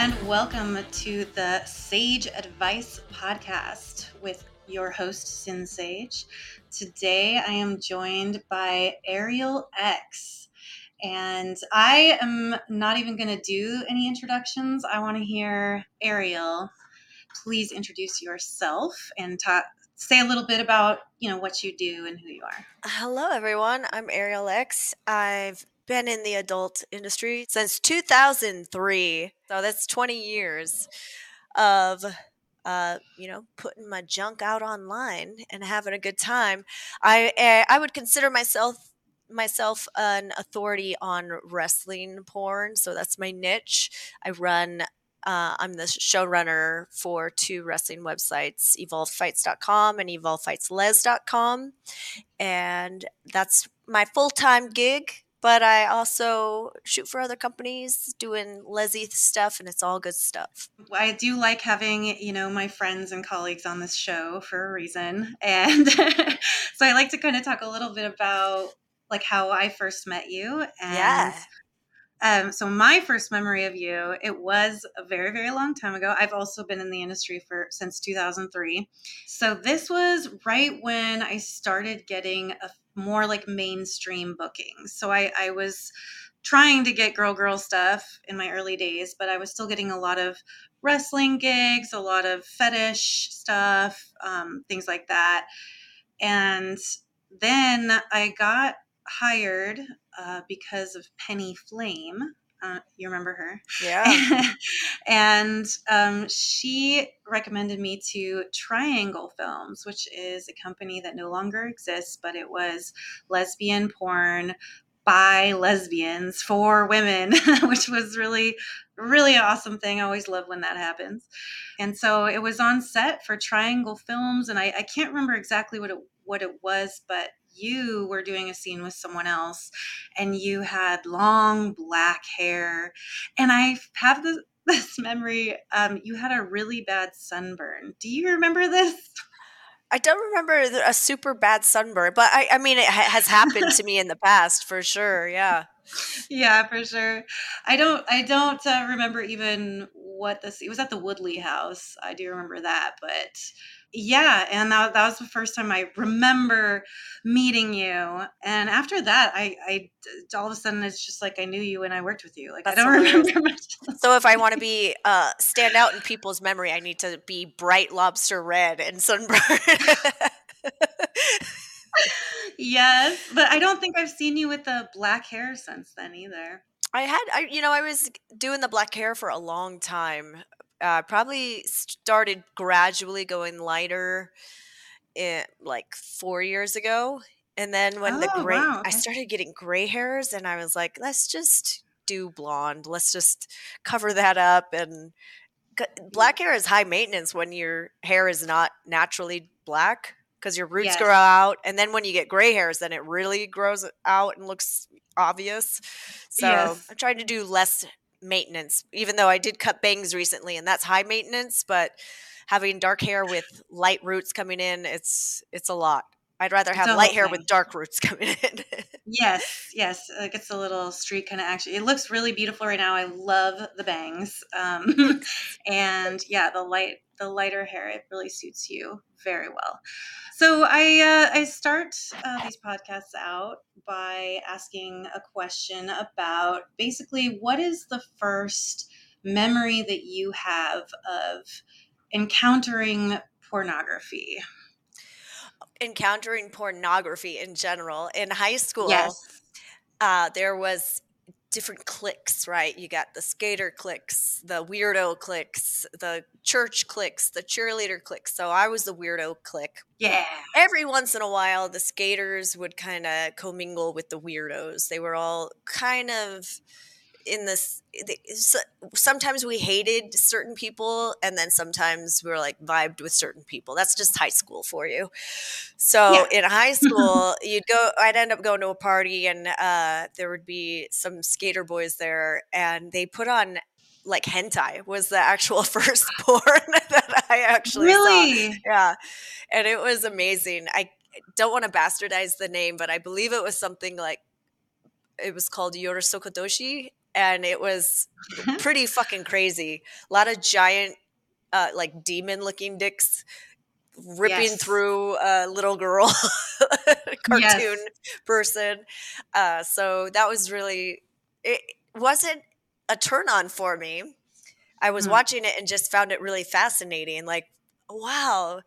And welcome to the Sage Advice Podcast with your host, Sinn Sage. Today I am joined by Ariel X. And I am not even going to do any introductions. I want to hear Ariel. Please introduce yourself and talk, say a little bit about you know what you do and who you are. Hello, everyone. I'm Ariel X. I've been in the adult industry since 2003. So that's 20 years of uh, you know, putting my junk out online and having a good time. I eh, I would consider myself myself an authority on wrestling porn, so that's my niche. I run uh, I'm the showrunner for two wrestling websites, evolvedfights.com and evolvedfightslez.com. And that's my full time gig but I also shoot for other companies doing Leslie stuff, and it's all good stuff. I do like having, you know, my friends and colleagues on this show for a reason. And so I like to kind of talk a little bit about like how I first met you. And yeah. Um, so my first memory of you, it was a very, very long time ago. I've also been in the industry for since 2003. So this was right when I started getting a more like mainstream bookings. So I, I was trying to get girl girl stuff in my early days, but I was still getting a lot of wrestling gigs, a lot of fetish stuff, um, things like that. And then I got hired uh, because of Penny Flame. Uh, you remember her? Yeah. and um, she recommended me to Triangle Films, which is a company that no longer exists, but it was lesbian porn by lesbians for women, which was really, really awesome thing. I always love when that happens. And so it was on set for Triangle Films, and I, I can't remember exactly what it what it was, but you were doing a scene with someone else and you had long black hair. And I have this, this memory um, you had a really bad sunburn. Do you remember this? I don't remember a super bad sunburn, but I, I mean, it ha- has happened to me in the past for sure. Yeah. Yeah, for sure. I don't, I don't uh, remember even what this, it was at the Woodley house. I do remember that, but yeah and that, that was the first time i remember meeting you and after that i i all of a sudden it's just like i knew you and i worked with you like That's i don't hilarious. remember much so if i want to be uh stand out in people's memory i need to be bright lobster red and sunburn. Yes but i don't think i've seen you with the black hair since then either. I had, I, you know, I was doing the black hair for a long time uh, probably started gradually going lighter in, like four years ago. And then when oh, the gray, wow. I started getting gray hairs, and I was like, let's just do blonde. Let's just cover that up. And black hair is high maintenance when your hair is not naturally black because your roots yes. grow out. And then when you get gray hairs, then it really grows out and looks obvious. So yes. I'm trying to do less maintenance, even though I did cut bangs recently and that's high maintenance, but having dark hair with light roots coming in, it's it's a lot. I'd rather have light hair with dark roots coming in. Yes, yes. It gets a little street kind of action. It looks really beautiful right now. I love the bangs. Um, and yeah, the light, the lighter hair, it really suits you very well. So I uh, I start uh, these podcasts out by asking a question about basically what is the first memory that you have of encountering pornography encountering pornography in general. In high school yes. uh, there was different cliques right? You got the skater cliques the weirdo cliques the church cliques the cheerleader cliques. So i was the weirdo clique. Yeah. Every once in a while the skaters would kind of commingle with the weirdos. They were all kind of in this sometimes we hated certain people and then sometimes we were like vibed with certain people. That's just high school for you. So yeah. in high school you'd go i'd end up going to a party and uh, there would be some skater boys there and they put on like hentai was the actual first porn that i actually really? Saw. yeah. And it was amazing. I don't want to bastardize the name but i believe it was something like it was called Yorosokodoshi and it was pretty fucking crazy. A lot of giant, uh, like demon looking dicks ripping yes. through a little girl cartoon yes. person. Uh, so that was really, it wasn't a turn on for me. I was mm. watching it and just found it really fascinating. Like, wow,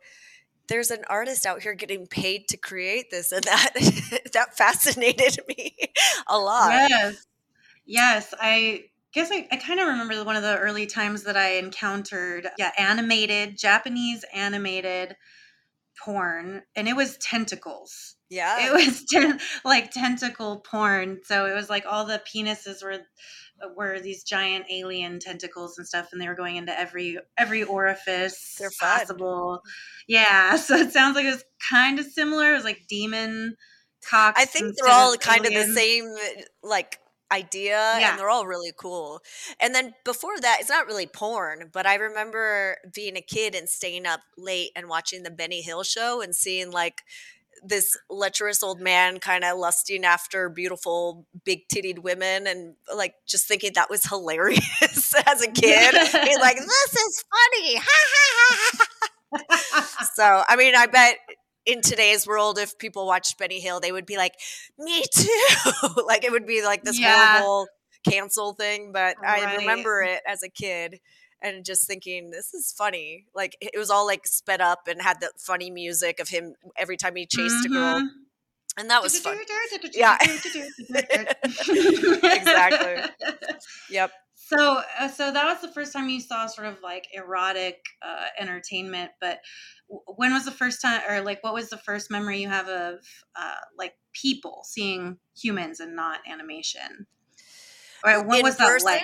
there's an artist out here getting paid to create this, and that that fascinated me a lot. Yes, Yes, I guess I, I kind of remember one of the early times that I encountered, yeah, animated, Japanese animated porn, and it was tentacles. Yeah. It was ten, like tentacle porn. So it was like all the penises were uh, were these giant alien tentacles and stuff and they were going into every every orifice They're possible. Yeah, so it sounds like it was kind of similar. It was like demon cocks. I think they're all kind of the same like idea yeah. and they're all really cool. And then before that, it's not really porn, but I remember being a kid and staying up late and watching the Benny Hill show and seeing like this lecherous old man kind of lusting after beautiful big tittied women and like just thinking that was hilarious as a kid. Being like, this is funny. so I mean I bet in today's world, if people watched Benny Hill, they would be like, "Me too!" like it would be like this yeah. horrible cancel thing. But right. I remember it as a kid and just thinking, "This is funny." Like it was all like sped up and had the funny music of him every time he chased mm-hmm. a girl. Mm-hmm. And that was fun. yeah. exactly. Yep. So, uh, so that was the first time you saw sort of like erotic uh, entertainment. But when was the first time, or like, what was the first memory you have of uh, like people seeing humans and not animation? Or what In was person? that like?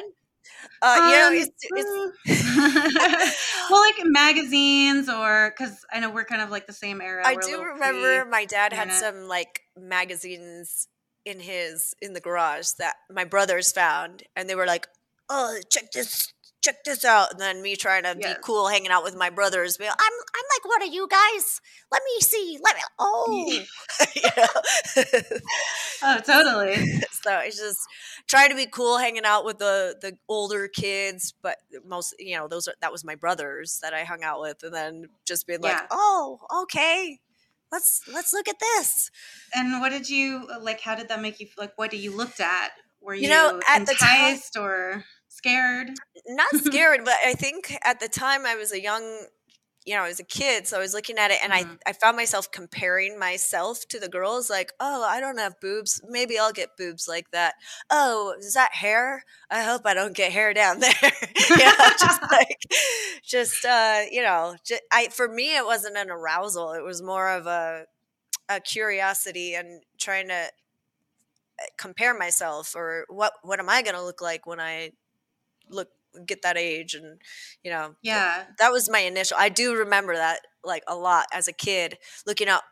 Uh, um, you know, it's, it's well, like magazines, or because I know we're kind of like the same era. I do remember my dad had some like magazines in his in the garage that my brothers found, and they were like, "Oh, check this check this out. And then me trying to yes. be cool, hanging out with my brothers. Be, I'm I'm like what are you guys. Let me see. Let me. Oh, oh, totally. so it's just trying to be cool, hanging out with the the older kids. But most, you know, those are that was my brothers that I hung out with, and then just being like, oh, okay. Let's let's look at this. And what did you like? How did that make you feel? Like, what did you looked at? Were you, you know, at enticed the time, or scared? Not scared, but I think at the time I was a young, you know, I was a kid, so I was looking at it and mm-hmm. I I found myself comparing myself to the girls like, "Oh, I don't have boobs. Maybe I'll get boobs like that. Oh, is that hair? I hope I don't get hair down there." you know, just like just uh, you know, just, I for me it wasn't an arousal. It was more of a a curiosity and trying to eh, compare myself or what what am I going to look like when I look get that age and you know yeah. that was my initial i do remember that like a lot as a kid looking at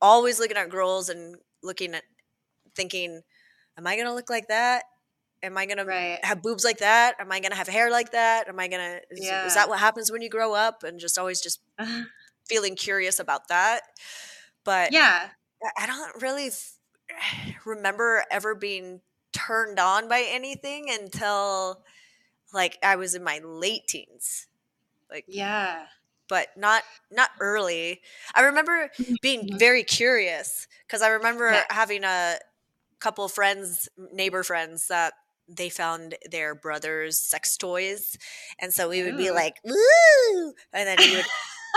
always looking at girls and looking at thinking am i gonna look like that? Am i gonna right. have boobs like that? Am i gonna have hair like that? Am i gonna is, yeah. is that what happens when you grow up? And just always just feeling curious about that. But yeah. I don't really remember ever being turned on by anything until like I was in my late teens. Like Yeah. but not not early. I remember being Mhm. very curious because I remember Yeah. having a couple friends, neighbor friends that they found their brother's sex toys, and so we would be like, "Woo!" and then he would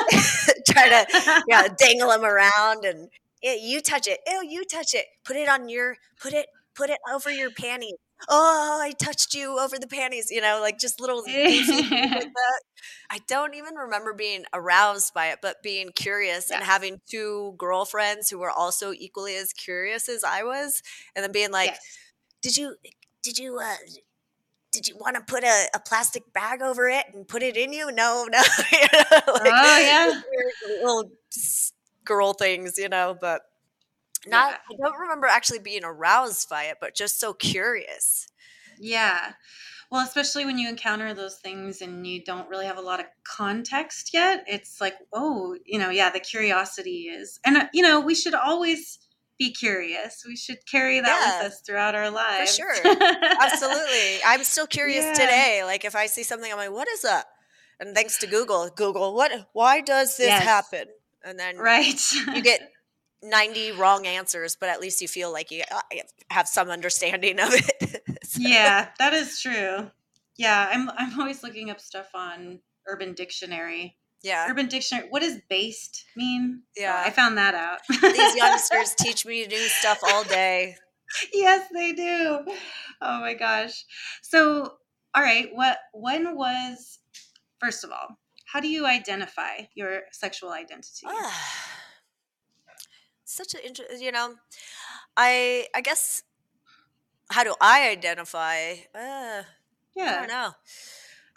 try to yeah dangle them around and "Yeah, you touch it, oh you touch it, put it on your put it put it over your panties. Oh, I touched you over the panties, you know, like just little things like that. I don't even remember being aroused by it, but being curious and having two girlfriends who were also equally as curious as I was, and then being like, yes. "Did you, did you, uh, did you want to put a, a plastic bag over it and put it in you? No, no. You know, like, Oh, yeah. little girl things, you know, but not. Yeah. I don't remember actually being aroused by it, but just so curious. Yeah. Well, especially when you encounter those things and you don't really have a lot of context yet, it's like, oh, you know, yeah, the curiosity is, and uh, you know, we should always be curious. We should carry that Yeah, with us throughout our lives. for sure. Absolutely. I'm still curious Yeah. today. Like if I see something, I'm like, what is that? And thanks to Google, Google, what why does this Yes. happen? And then right. you get 90 wrong answers, but at least you feel like you uh, have some understanding of it. So, yeah, that is true. Yeah, I'm I'm always looking up stuff on Urban Dictionary. Yeah. Urban Dictionary. What does based mean? So Yeah. I found that out. These youngsters teach me new stuff all day. yes, they do. Oh my gosh. So, all right, what when was first of all, how do you identify your sexual identity? Such an interesting, you know, I I guess how do I identify? Uh, yeah, I don't know.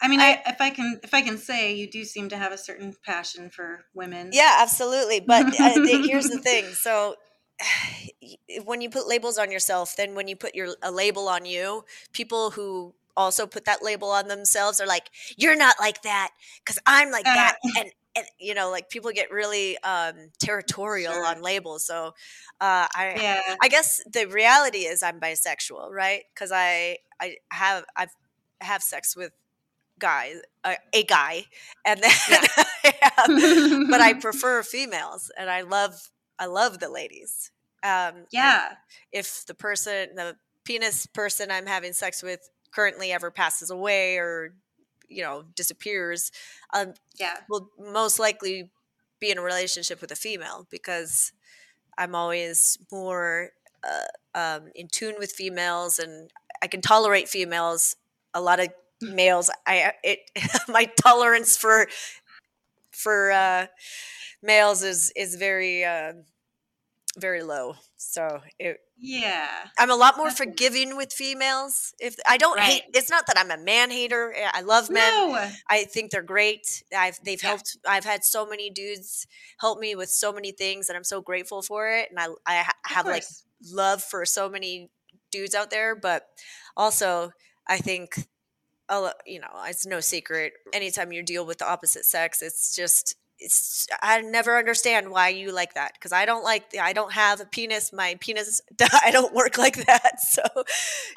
I mean, I- I, if I can if I can say you do seem to have a certain passion for women. Yeah, absolutely. But uh, here's the thing. So when you put labels on yourself, then when you put your a label on you, people who also put that label on themselves are like, "You're not like that because I'm like Uh. that." And, and you know, like people get really um, territorial Sure. on labels. So uh, I Yeah. I guess the reality is I'm bisexual, right? Because I I have I've have sex with guys, uh, a guy, and then Yeah. I but I prefer females, and I love I love the ladies. Um, yeah. if the person, the penis person I'm having sex with, currently ever passes away or you know disappears, um, Yeah. will most likely be in a relationship with a female because I'm always more uh, um, in tune with females and I can tolerate females. A lot of males, I it my tolerance for for uh, males is is very uh, very low. So it, Yeah. I'm a lot more forgiving with females. If I don't hate, it's not that I'm a man hater. Eh, I love men. No. I think they're great. I've they've Yeah. helped. I've had so many dudes help me with so many things, and I'm so grateful for it. And I I have like love for so many dudes out there, but also I think you know it's no secret. Anytime you deal with the opposite sex, it's just I never understand why you like that because I don't like I don't have a penis. My penis I don't work like that. So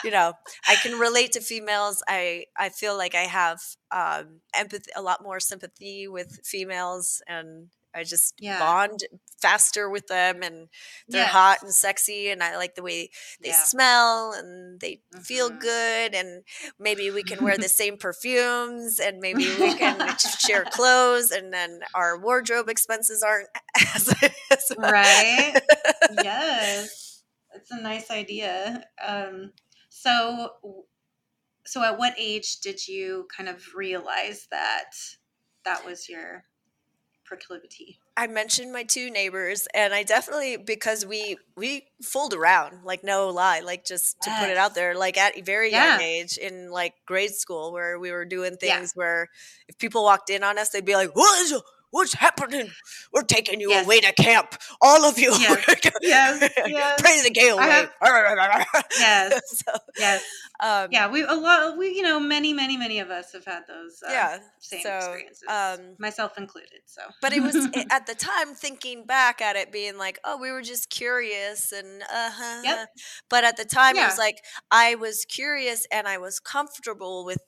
you know I can relate to females. I I feel like I have um, empathy, a lot more sympathy with females, and I just Yeah. bond faster with them, and they're Yes. hot and sexy, and I like the way they Yeah. smell and they feel Mhm. good, and maybe we can wear the same perfumes, and maybe we can share clothes, and then our wardrobe expenses aren't as, as right yes it's a nice idea um so so at what age did you kind of realize that that was your proclivity I mentioned my two neighbors, and I definitely because we we fooled around, like no lie, like just to put it out there, like at a very Yeah. young age in like grade school, where we were doing Yeah. things where if people walked in on us, they'd be like, "What is what's happening? We're taking you Yes. away to camp. All of you. Yes. Yes, yes. Pray the gale away. have- Yes. so, Yes. um, Yeah, we a lot. We you know many many many of us have had those. Uh, Yeah, same so, experiences, um, myself included. So, but it was at the time thinking back at it being like oh we were just curious and uh-huh Yep. but at the time it was like i was curious and i was comfortable with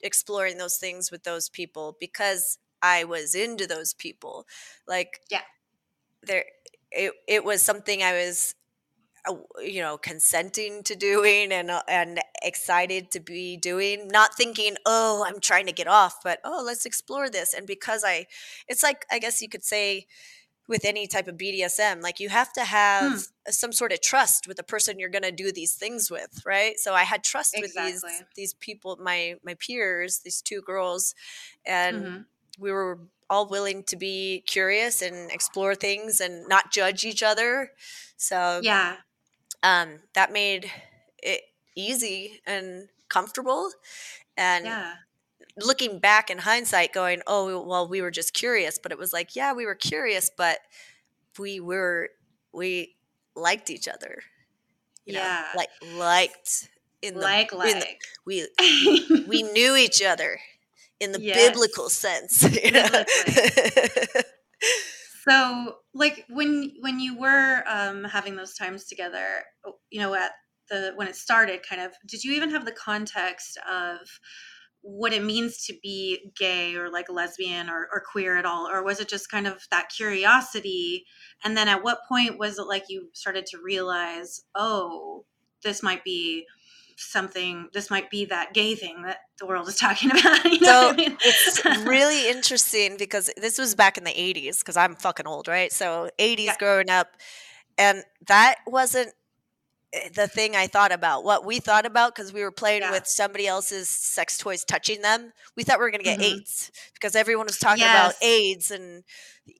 exploring those things with those people because i was into those people. Like Yeah. there it, it was something i was uh, you know consenting to doing and uh, and excited to be doing not thinking oh i'm trying to get off but oh let's explore this. And because i it's like i guess you could say with any type of bdsm like you have to have some sort of trust with the person you're going to do these things with right? So i had trust with these these people my my peers these two girls and Mhm. We were all willing to be curious and explore things and not judge each other so yeah, um, that made it easy and comfortable. And yeah, looking back in hindsight, going, "Oh, well, we were just curious," but it was like, yeah, we were curious, but we were we liked each other. You know, Yeah. like liked in the like in like. the- we we knew each other in the Yes. biblical sense. So, like when when you were um, having those times together, you know, at the when it started, kind of, did you even have the context of what it means to be gay or like lesbian or, or queer at all, or was it just kind of that curiosity? And then, at what point was it like you started to realize, oh, this might be something this might be that gay thing that the world is talking about you know So I mean? it's really interesting because this was back in the 80s because I'm fucking old, right? So 80s Yeah. growing up and that wasn't the thing I thought about. What we thought about because we were playing Yeah. with somebody else's sex toys touching them. We thought we were going to get Mhm. AIDS because everyone was talking about AIDS and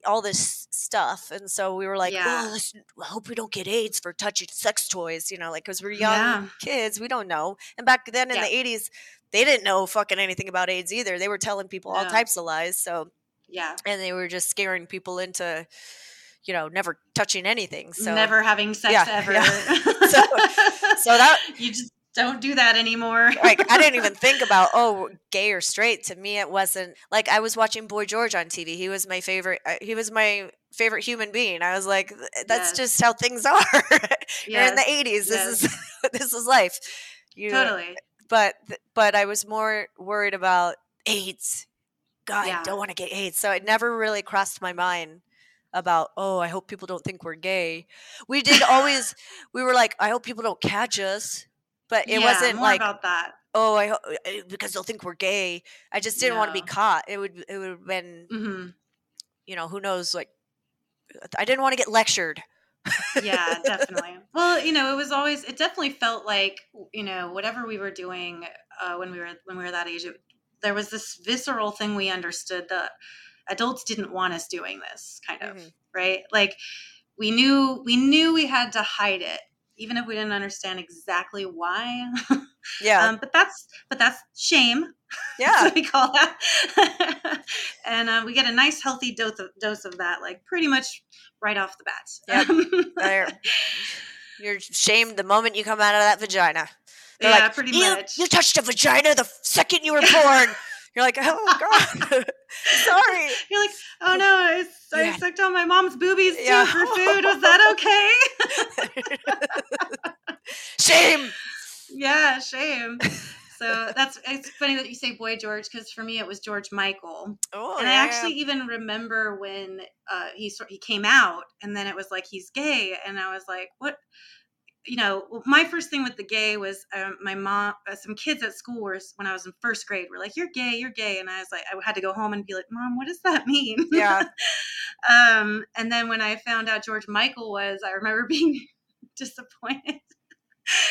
all this stuff. And so we were like, Yeah. "Oh, I hope we don't get AIDS for touching sex toys, you know, like cuz we're young Yeah. kids, we don't know." And back then in the 80s, they didn't know fucking anything about AIDS either. They were telling people all types of lies. So, yeah and they were just scaring people into, you know, never touching anything. So, never having sex Yeah, ever. yeah. So- so that- you just don't do that anymore. like, I didn't even think about, oh, gay or straight. To me, it wasn't like I was watching Boy George on TV. He was my favorite. uh, He was my favorite human being. I was like, that's Yes. just how things are. You're in the 80s. This yes. is this is life. You, totally. but but I was more worried about AIDS. God, Yeah. I don't want to get AIDS. So it never really crossed my mind about oh, I hope people don't think we're gay. We did always we were like, I hope people don't catch us. But it Yeah, wasn't like about that. oh, I ho- uh, because they'll think we're gay. I just didn't want to be caught. It would it would have been hmm you know who knows like I didn't want to get lectured. Yeah, definitely. well, you know, it was always. It definitely felt like you know whatever we were doing uh, when we were when we were that age. It, there was this visceral thing we understood that adults didn't want us doing this kind of Mhm. right. Like we knew we knew we had to hide it, even if we didn't understand exactly why. Yeah, um, but that's but that's shame. That's yeah. what we call that. and um, we get a nice healthy dose of, dose of that, like pretty much right off the bat. Yep. You're shamed the moment you come out of that vagina. They're yeah, like, pretty you, much. You touched a vagina the second you were born. You're like, oh god, sorry. You're like, oh no, I Yeah. sucked on my mom's boobies too Yeah. for food. Was that okay? Shame. yeah, shame. So that's it's funny that you say Boy George because for me it was George Michael, Oh, and I actually even remember when uh, he sort he came out, and then it was like he's gay, and I was like, what? You know, my first thing with the gay was um, my mom. Uh, some kids at school were when I was in first grade were like, "You're gay, you're gay," and I was like, I had to go home and be like, "Mom, what does that mean?" Yeah. um, and then when I found out George Michael was, I remember being disappointed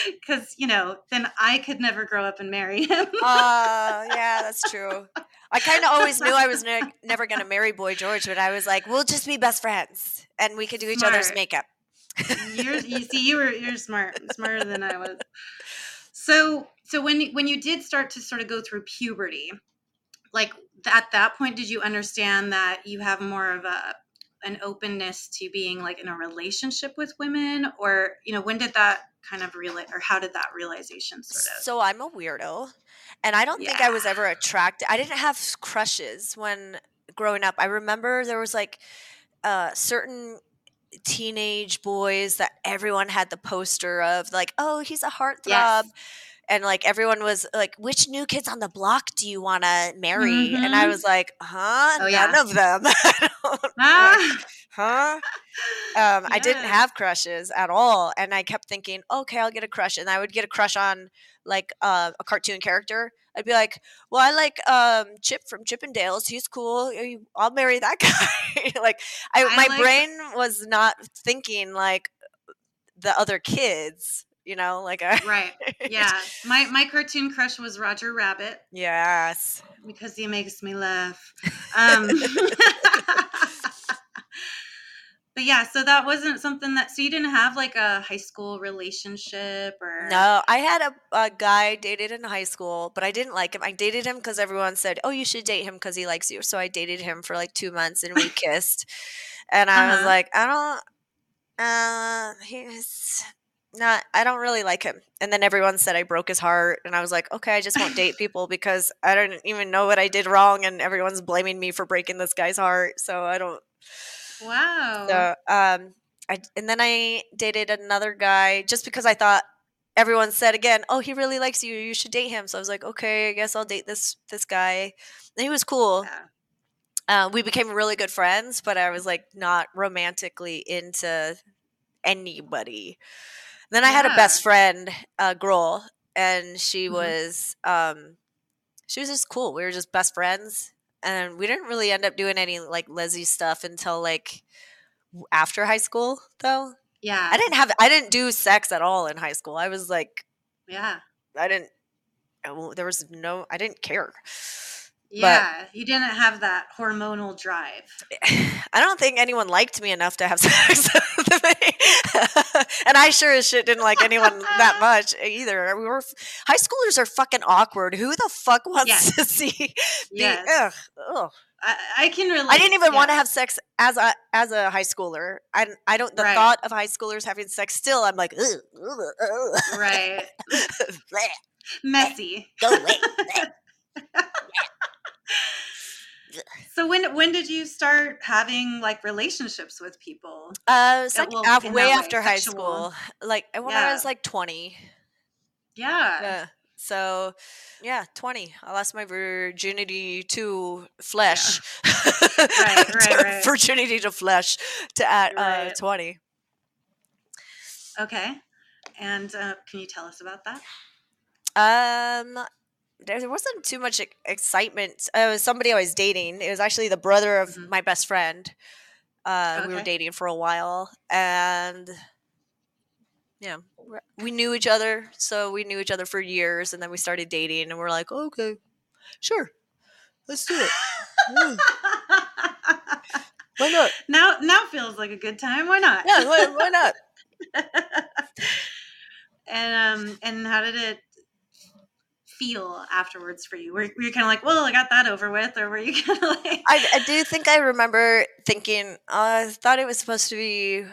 because you know then I could never grow up and marry him. Uh, yeah, that's true. I kind of always knew I was ne- never going to marry Boy George, but I was like, we'll just be best friends and we could do each other's makeup. You're you see you were you're smart smarter than i was so so when you- when you did start to sort of go through puberty like at that point did you understand that you have more of a an openness to being like in a relationship with women or you know when did that kind of realize or how did that realization sort of So I'm a weirdo, and I don't think I was ever attracted. I didn't have crushes when growing up. I remember there was like uh, certain teenage boys that everyone had the poster of, like, oh, he's a heartthrob. Yes. And like everyone was like, which new kids on the block do you want to marry? And I Mhm. was like, huh? Oh, None yeah. of them. Ah, huh? Um, I didn't have crushes at all, and I kept thinking, okay, I'll get a crush, and I would get a crush on like uh, a cartoon character. I'd be like, well, I like um, Chip from Chippendales. He's cool. I'll marry that guy. like, I, I my like- brain was not thinking like the other kids. You know, like I, right yeah my my cartoon crush was roger rabbit yes. because he makes me laugh um but yeah so that wasn't something that so you didn't have like a high school relationship or No, I had a, a guy I dated in high school, but I didn't like him. I dated him because everyone said, "Oh, you should date him because he likes you." So I dated him for like two months, and we kissed. And I was Uh-huh. like, I don't. Uh, he's not. I don't really like him. And then everyone said I broke his heart, and I was like, okay, I just won't date people because I don't even know what I did wrong, and everyone's blaming me for breaking this guy's heart. So I don't. Wow So, um, I and then I dated another guy just because I thought everyone said again, "Oh, he really likes you. You should date him." So I was like, "Okay, I guess I'll date this this guy." And he was cool. Yeah. Uh, we became really good friends, but I was like not romantically into anybody. Then I had a best friend, a girl, and she Mhm. was um, she was just cool. We were just best friends, and we didn't really end up doing any like Leslie stuff until like after high school, though. yeah I didn't have I didn't do sex at all in high school. I was like yeah I didn't. There was no. I didn't care. Yeah you didn't have that hormonal drive I don't think anyone liked me enough to have sex with me. and I sure as shit didn't like anyone that much either. We were high schoolers are fucking awkward. Who the fuck wants Yes. to see? The, Yes. ugh, ugh. I, I can relate I didn't even want to have sex as a as a high schooler. I I don't. The Right. thought of high schoolers having sex still, I'm like, ugh, ugh, ugh. right messy go away. So when when did you start having like relationships with people Uh, Yeah, well, af- way that way, after high sexual. school, like when I was like 20. yeah Yeah. So, yeah, 20. I lost my virginity to flesh. Right, right, right. Virginity to flesh to at uh, 20. okay and uh, can you tell us about that Um, there wasn't too much excitement. Uh, it was somebody I was dating. It was actually the brother of Mhm. my best friend. Uh, We were dating for a while, and yeah, we're- knew each other. So we knew each other for years, and then we started dating, and we're like, okay, sure, let's do it. Why not? now now feels like a good time why not Yeah, why, why not? and um and how did it feel afterwards for you were, were you kind of like well i got that over with or were you kind of like I, I do think I remember thinking uh, I thought it was supposed to be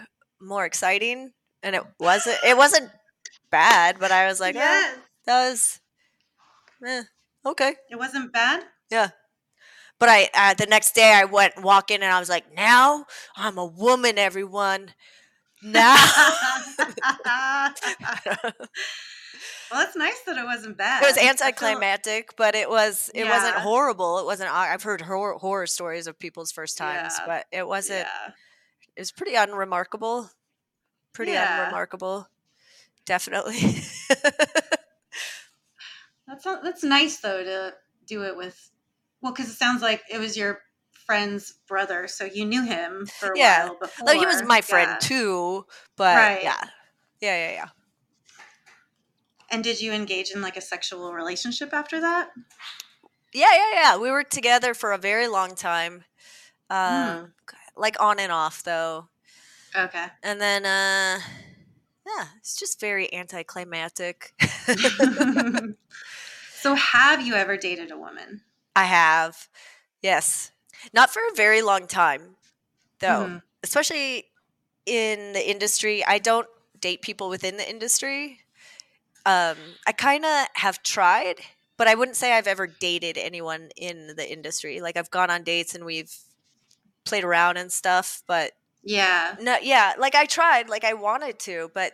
more exciting, and it wasn't. It wasn't bad, but I was like, yeah, yes. that was eh, okay. it wasn't bad Yeah. But I uh, the next day I went walking and I was like, now I'm a woman, everyone. Now. well that's nice that it wasn't bad It was anticlimactic, but it was it wasn't horrible. It wasn't. I've heard horror, horror stories of people's first times, Yeah. but it wasn't. yeah. It was pretty unremarkable. Pretty Yeah. unremarkable. Definitely. That's not, that's nice though to do it with. Well, because it sounds like it was your friend's brother, so you knew him for a Yeah. while before. Though he was my friend Yeah. too, but Right. yeah, yeah, yeah, yeah. And did you engage in like a sexual relationship after that? Yeah, yeah, yeah. We were together for a very long time. Um, like on and off though. Okay. And then uh yeah, it's just very anticlimactic. so, have you ever dated a woman? I have. Yes. Not for a very long time, though. Mhm. Especially in the industry. I don't date people within the industry. Um, I kind of have tried, but I wouldn't say I've ever dated anyone in the industry. Like I've gone on dates and we've played around and stuff, but Yeah. no, yeah, like I tried, like I wanted to, but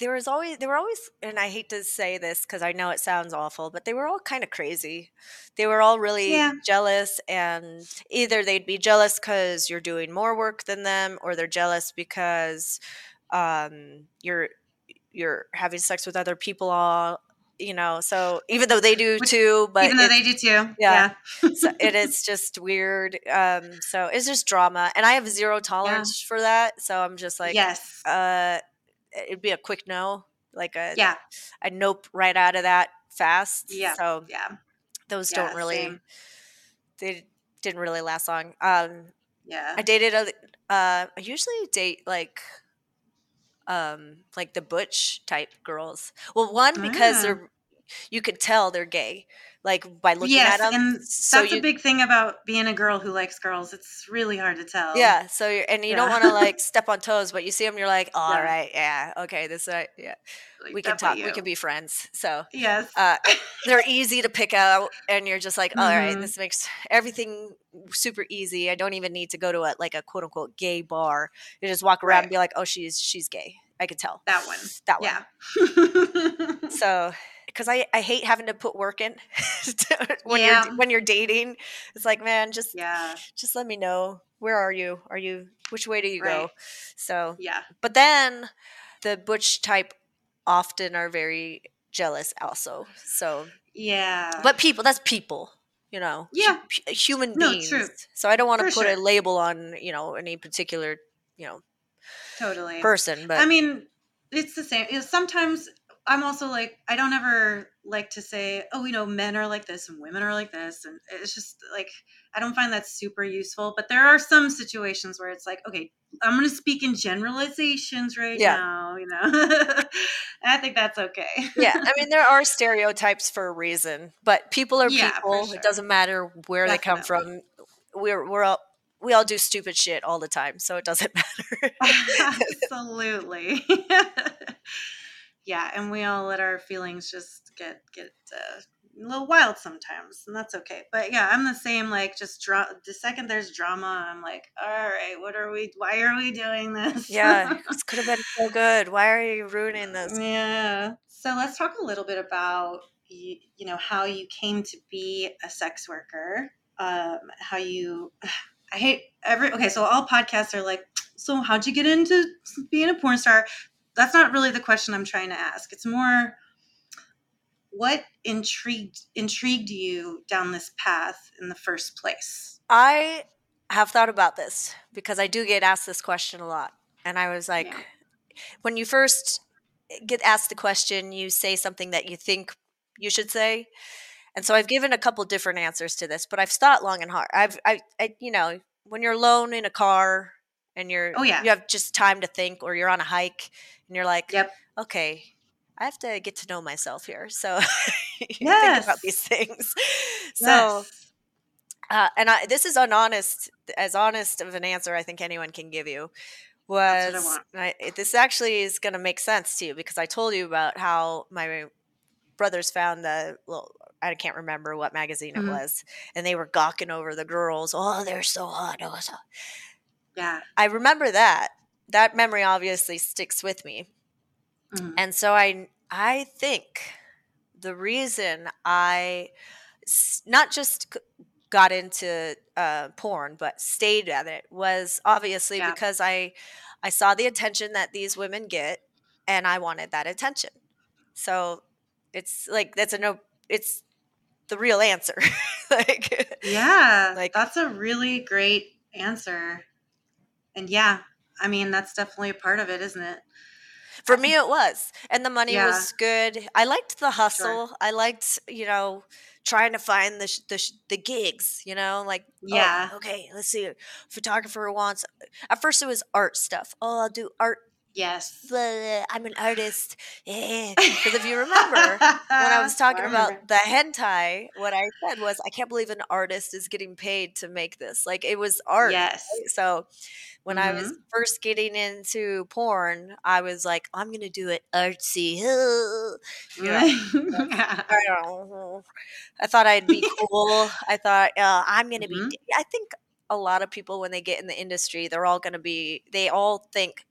there was always there were always and I hate to say this because I know it sounds awful, but they were all kind of crazy. They were all really Yeah. jealous and either they'd be jealous because you're doing more work than them or they're jealous because um you're you're having sex with other people all you know so even though they do too but Even though they do too. yeah. Yeah. so it is just weird um so it's just drama and i have zero tolerance for that so i'm just like yes. uh it'd be a quick no like a yeah. a nope right out of that fast Yeah. so Yeah. those Yeah, don't really same. they didn't really last long um Yeah. i dated a uh i usually date like um like the butch type girls well one because Ah. they're you could tell they're gay like by looking yes, at them and so that's you a big thing about being a girl who likes girls. It's really hard to tell. Yeah. So you're, and you don't want to like step on toes, but you see them, you're like, all Yeah. right, yeah, okay, this, uh, yeah, Like, we can talk, we can be friends. So Yes. uh, they're easy to pick out, and you're just like, all right, Mhm. this makes everything super easy. I don't even need to go to a like a quote unquote gay bar. You just walk around Right. and be like, oh, she's she's gay. I could tell that one. that one. Yeah. So. Because I, I hate having to put work in when Yeah. you're when you're dating, it's like man, just yeah. just let me know where are you? Are you which way do you go? So Yeah. But then the butch type often are very jealous also. So, Yeah. but people, that's people, you know, Yeah. hu- human No, beings. true. So I don't want to put a label on, you know, any particular, you know, totally. person, but I mean, it's the same. You know, sometimes I'm also like, I don't ever like to say, oh, you know, men are like this and women are like this. And it's just like, I don't find that super useful. But there are some situations where it's like, okay, I'm going to speak in generalizations right Yeah. now, you know? I think that's okay. yeah, I mean, there are stereotypes for a reason, but people are Yeah, people. sure. It doesn't matter where they come from. We're, we're all, we all do stupid shit all the time, so it doesn't matter. Absolutely. Yeah, and we all let our feelings just get get uh, a little wild sometimes, and that's okay. But yeah, I'm the same. Like, just draw. The second there's drama, I'm like, all right, what are we? Why are we doing this? yeah, this could have been so good. Why are you ruining this? yeah. So let's talk a little bit about you, you know how you came to be a sex worker. Um, how you. I hate every. Okay, so all podcasts are like, so how'd you get into being a porn star? That's not really the question I'm trying to ask. It's more what intrigued intrigued you down this path in the first place. I have thought about this because I do get asked this question a lot. And I was like, Yeah. when you first get asked the question, you say something that you think you should say. And so I've given a couple different answers to this, but I've thought long and hard. I've, I, I you know, when you're alone in a car and you're, Oh, yeah. you have just time to think, or you're on a hike and you're like, Yep. okay, I have to get to know myself here. So you think about these things. So, Yes. uh, and I, this is an honest as honest of an answer I think anyone can give you. Was I. I, this actually is going to make sense to you because I told you about how my brothers found the little. I can't remember what magazine it was, and they were gawking over the girls. Oh, they're so hot. Oh, so. Yeah. I remember that. That memory obviously sticks with me. Mhm. And so I I think the reason I not just got into uh, porn but stayed at it was obviously Yeah. because I I saw the attention that these women get and I wanted that attention. So it's like that's a no it's the real answer. like Yeah, Like- that's a really great answer. And yeah, I mean that's definitely a part of it, isn't it? For me, it was, and the money Yeah. was good. I liked the hustle. I liked, you know, trying to find the sh- the, sh- the gigs. You know, like oh, Yeah. okay, let's see. Photographer wants. At first, it was art stuff. Oh, I'll do art Yes. But I'm an artist. Because if you remember, when I was talking I about the hentai, what I said was, I can't believe an artist is getting paid to make this. Like it was art. Yes. right? So when I was Mhm. first getting into porn, I was like, I'm gonna do it artsy. You know, I. I thought I'd be cool. I thought uh, I'm gonna Mhm. be. I think a lot of people when they get in the industry, they're all gonna be. They all think.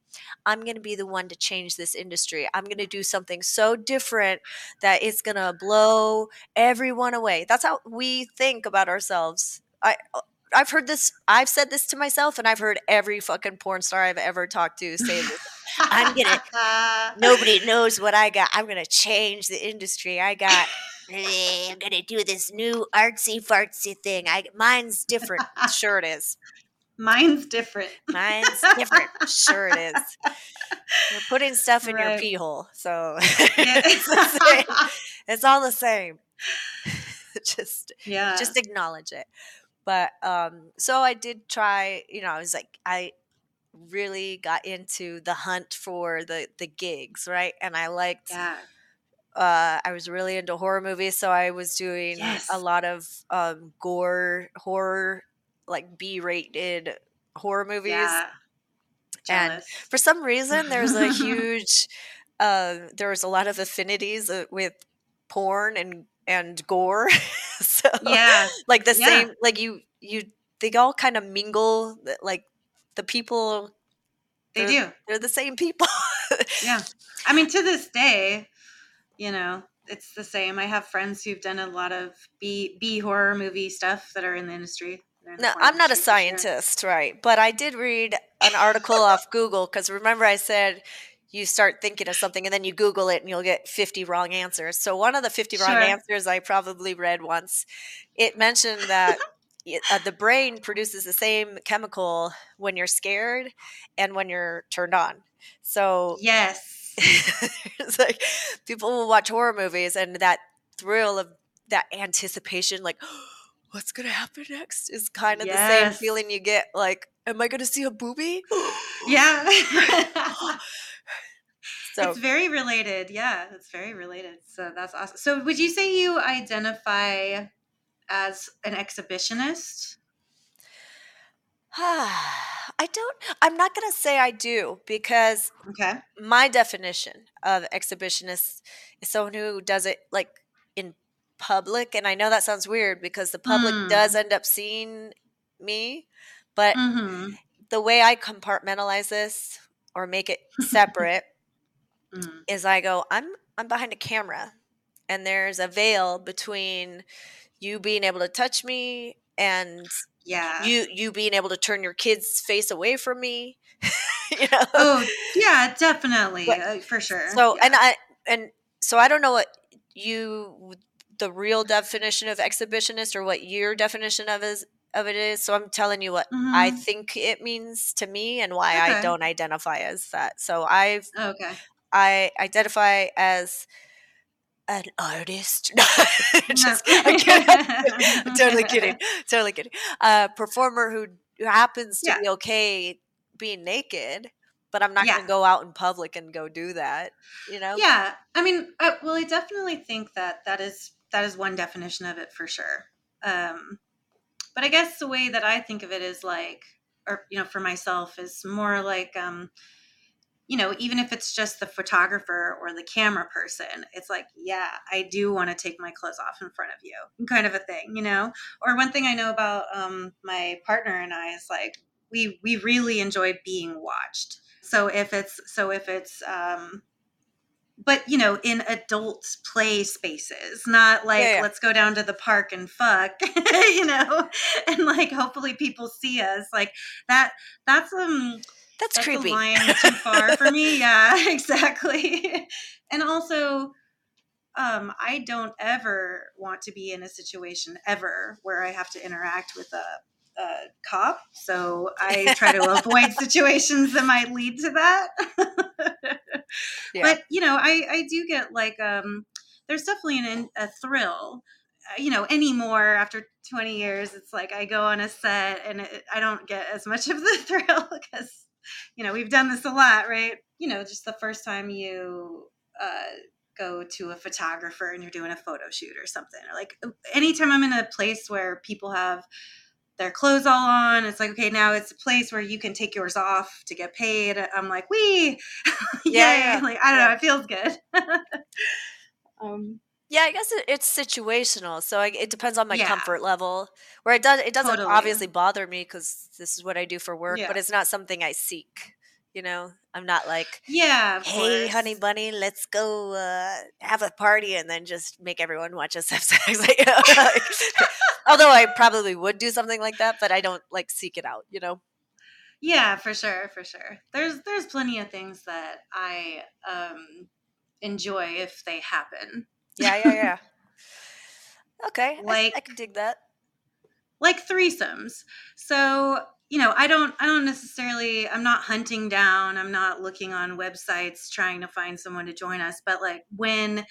I'm going to be the one to change this industry. I'm going to do something so different that it's going to blow everyone away. That's how we think about ourselves. I uh, I've heard this I've said this to myself and I've heard every fucking porn star I've ever talked to say this. I'm gonna- Nobody knows what I got. I'm going to change the industry. I got I'm going to do this new artsy fartsy thing. I mine's different. Sure it is. Mine's different. Mine's different. Sure it is. You're putting stuff in your Right. pee hole, so it's, it's all the same. just yeah. just acknowledge it. But um so I did try, you know, I was like I really got into the hunt for the the gigs, right? And I liked yeah. uh I was really into horror movies, so I was doing Yes. a lot of um gore horror like B-rated horror movies Yeah. And for some reason there's a huge uh, there was a lot of affinities uh, with porn and and gore so yeah. like the Yeah. same like you you they all kind of mingle like the people They do. they're the same people Yeah. I mean, to this day, you know, it's the same. I have friends who've done a lot of B B horror movie stuff that are in the industry. They're in the no i'm not a sure. scientist right but i did read an article off google because remember i said you start thinking of something and then you google it and you'll get 50 wrong answers so one of the 50 wrong answers i probably read once it mentioned that uh, the brain produces the same chemical when you're scared and when you're turned on so Yes. it's like people will watch horror movies and that thrill of that anticipation like what's gonna happen next is kind of the same feeling you get like am i gonna see a booby Yeah. so it's very related. Yeah, it's very related. So that's awesome. So would you say you identify as an exhibitionist? i don't i'm not gonna say i do because Okay. my definition of exhibitionist is someone who does it like in public and i know that sounds weird because the public Mm. does end up seeing me but Mm-hmm. the way i compartmentalize this or make it separate Mm. is i go i'm i'm behind a camera and there's a veil between you being able to touch me and Yeah. you you being able to turn your kid's face away from me you know oh, yeah, definitely. But- uh, for sure. So yeah. and I and so I don't know what you the real definition of exhibitionist or what your definition of is of it is. So I'm telling you what I Mhm. think it means to me and why I don't identify as that. So I've okay. I identify as an artist. Just. I'm totally kidding. Totally kidding. A performer who, who happens to Yeah. be okay being naked, but I'm not Yeah. going to go out in public and go do that. You know? Yeah, I mean, I, well, I definitely think that that is that is one definition of it for sure. Um, but I guess the way that I think of it is like, or you know, for myself is more like, um, you know, even if it's just the photographer or the camera person, it's like, yeah, I do want to take my clothes off in front of you, kind of a thing, you know. Or one thing I know about um, my partner and I is like, we we really enjoy being watched. So if it's so if it's um, but you know in adult play spaces not like Yeah, yeah. let's go down to the park and fuck you know and like hopefully people see us like that that's um That's, that's creepy. too far for me yeah exactly and also um i don't ever want to be in a situation ever where i have to interact with a, a cop so i try to avoid situations that might lead to that Yeah. but you know i i do get like um there's definitely an, a thrill uh, you know anymore after 20 years it's like i go on a set and it, i don't get as much of the thrill because you know, we've done this a lot, right? You know, just the first time you uh, go to a photographer and you're doing a photo shoot or something, or like anytime I'm in a place where people have their clothes all on. It's like, okay, now it's a place where you can take yours off to get paid. I'm like, we, yeah, like I don't yeah. know, it feels good. um, yeah, I guess it, it's situational, so I, it depends on my yeah. comfort level. Where it does, it doesn't totally. obviously bother me because this is what I do for work, yeah. but it's not something I seek. You know, I'm not like, yeah, hey, course. honey bunny, let's go uh, have a party and then just make everyone watch us have sex. like, although I probably would do something like that, but I don't like seek it out. You know. Yeah, for sure, for sure. There's there's plenty of things that I um enjoy if they happen. Yeah, yeah, yeah. okay, like I, I can dig that. Like threesomes. So you know i don't i don't necessarily i'm not hunting down i'm not looking on websites trying to find someone to join us but like when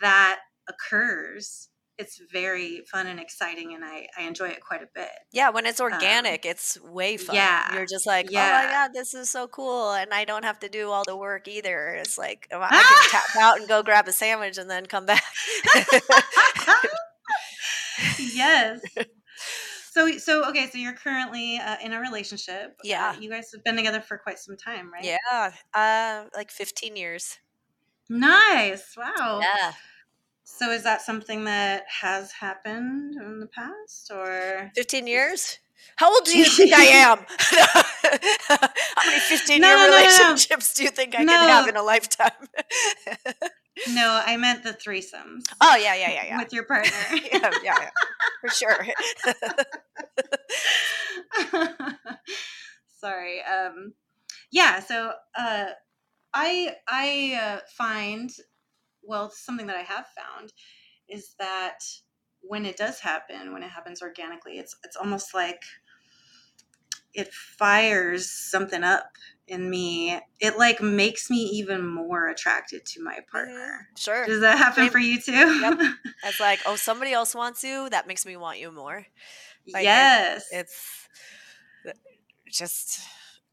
that occurs it's very fun and exciting and i i enjoy it quite a bit. Yeah when it's um, organic um, it's way fun. yeah you're just like yeah. oh my god this is so cool and i don't have to do all the work either. It's like i can tap out and go grab a sandwich and then come back. Yes so, so okay, so you're currently uh, in a relationship. Uh, yeah, uh, you guys have been together for quite some time, right? Yeah, uh, like 15 years. Nice. Wow. Yeah. So, is that something that has happened in the past, or 15 years? How old do you think I am? How many 15 no, year no, relationships no, do you think I can have in a lifetime? no, I meant the threesomes. Oh, yeah, yeah, yeah, yeah. With your partner. yeah, yeah, yeah, for sure. Sorry. Um, yeah, so uh, I, I uh, find, well, something that I have found is that when it does happen, when it happens organically, it's it's almost like it fires something up in me. It like makes me even more attracted to my partner. Sure. Does that happen Same. for you too? Yep. It's like, oh, somebody else wants you. That makes me want you more. Like, yes. It's just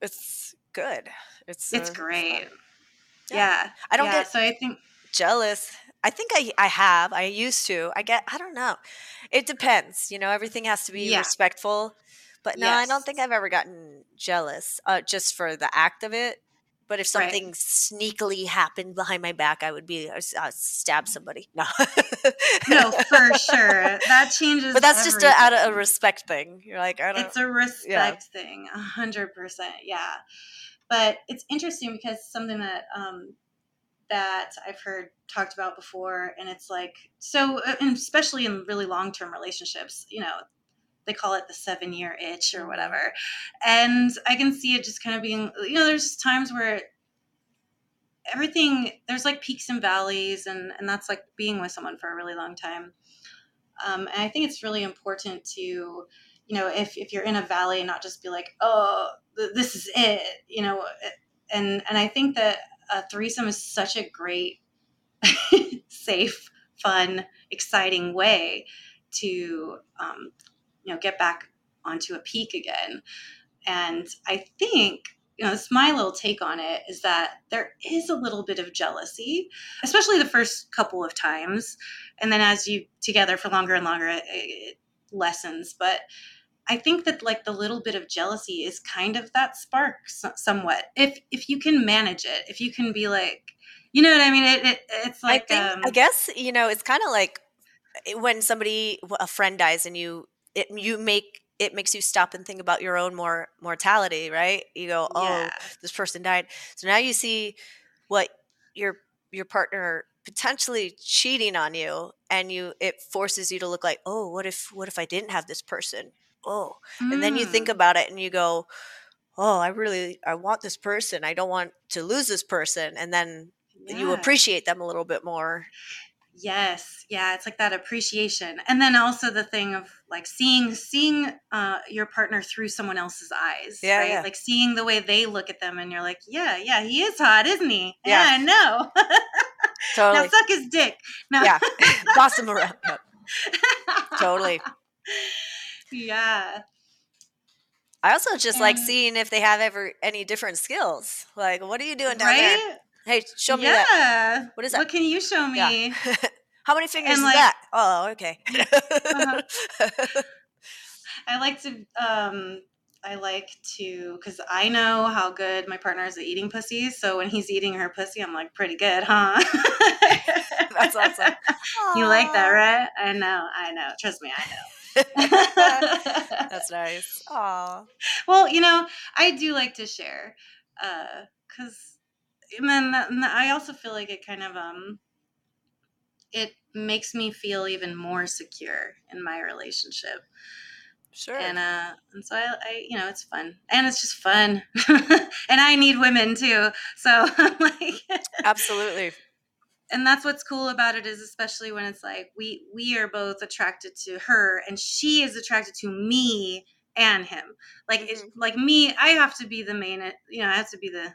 it's good. It's it's uh, great. Yeah. yeah. I don't yeah, get so I think jealous I think I I have. I used to. I get. I don't know. It depends. You know, everything has to be yeah. respectful. But no, yes. I don't think I've ever gotten jealous uh, just for the act of it. But if something right. sneakily happened behind my back, I would be uh, uh stab somebody. No, no, for sure that changes. But that's everything. just a, out of a respect thing. You're like, I don't. It's a respect yeah. thing, a hundred percent. Yeah, but it's interesting because something that um, that I've heard talked about before, and it's like so, uh, especially in really long term relationships, you know, they call it the seven year itch or whatever, and I can see it just kind of being, you know, there's times where everything there's like peaks and valleys, and and that's like being with someone for a really long time, um, and I think it's really important to you know if, if you're in a valley not just be like oh this is it you know and and i think that a threesome is such a great, safe, fun, exciting way to um, you know get back onto a peak again. And I think you know, it's my little take on it is that there is a little bit of jealousy, especially the first couple of times, and then as you together for longer and longer, it, it lessens. But I think that like the little bit of jealousy is kind of that spark somewhat. If if you can manage it, if you can be like, you know what I mean? It, it it's like I, think, um, I guess you know it's kind of like eh, when somebody a friend dies and you it you make it makes you stop and think about your own more mortality, right? You go, oh, yeah. this person died, so now you see what your your partner potentially cheating on you and you it forces you to look like oh what if what if i didn't have this person oh mm. and then you think mm. about it and you go oh i really i want this person i don't want to lose this person and then yeah. you appreciate them a little bit more yes yeah it's like that appreciation and then also the thing of like seeing seeing uh, your partner through someone else's eyes yeah, right yeah. like seeing the way they look at them and you're like yeah yeah he is hot isn't he yeah, yeah i know totally now suck his dick no. yeah boss him around yep. totally yeah. I also just like seeing if they have ever any different skills. Like, what are you doing down there? Hey, show me yeah. that. What is that? What can you show me? Yeah. How many fingers And, is like- that? Oh, okay. Uh-huh. I like to um I like to because I know how good my partner is at eating pussy. So when he's eating her pussy, I'm like, pretty good, huh? That's awesome. You like that, right? I know, I know. Trust me, I know. That's nice. Aw. well, you know, I do like to share, because, and then that- and I also feel like it kind of um, it makes me feel even more secure in my relationship, Sure. and uh, and so I, I, you know, it's fun, and it's just fun, and I need women too, so like, Absolutely. and that's what's cool about it is especially when it's like we we are both attracted to her and she is attracted to me and him like it's Mhm. like me i have to be the main you know i have to be the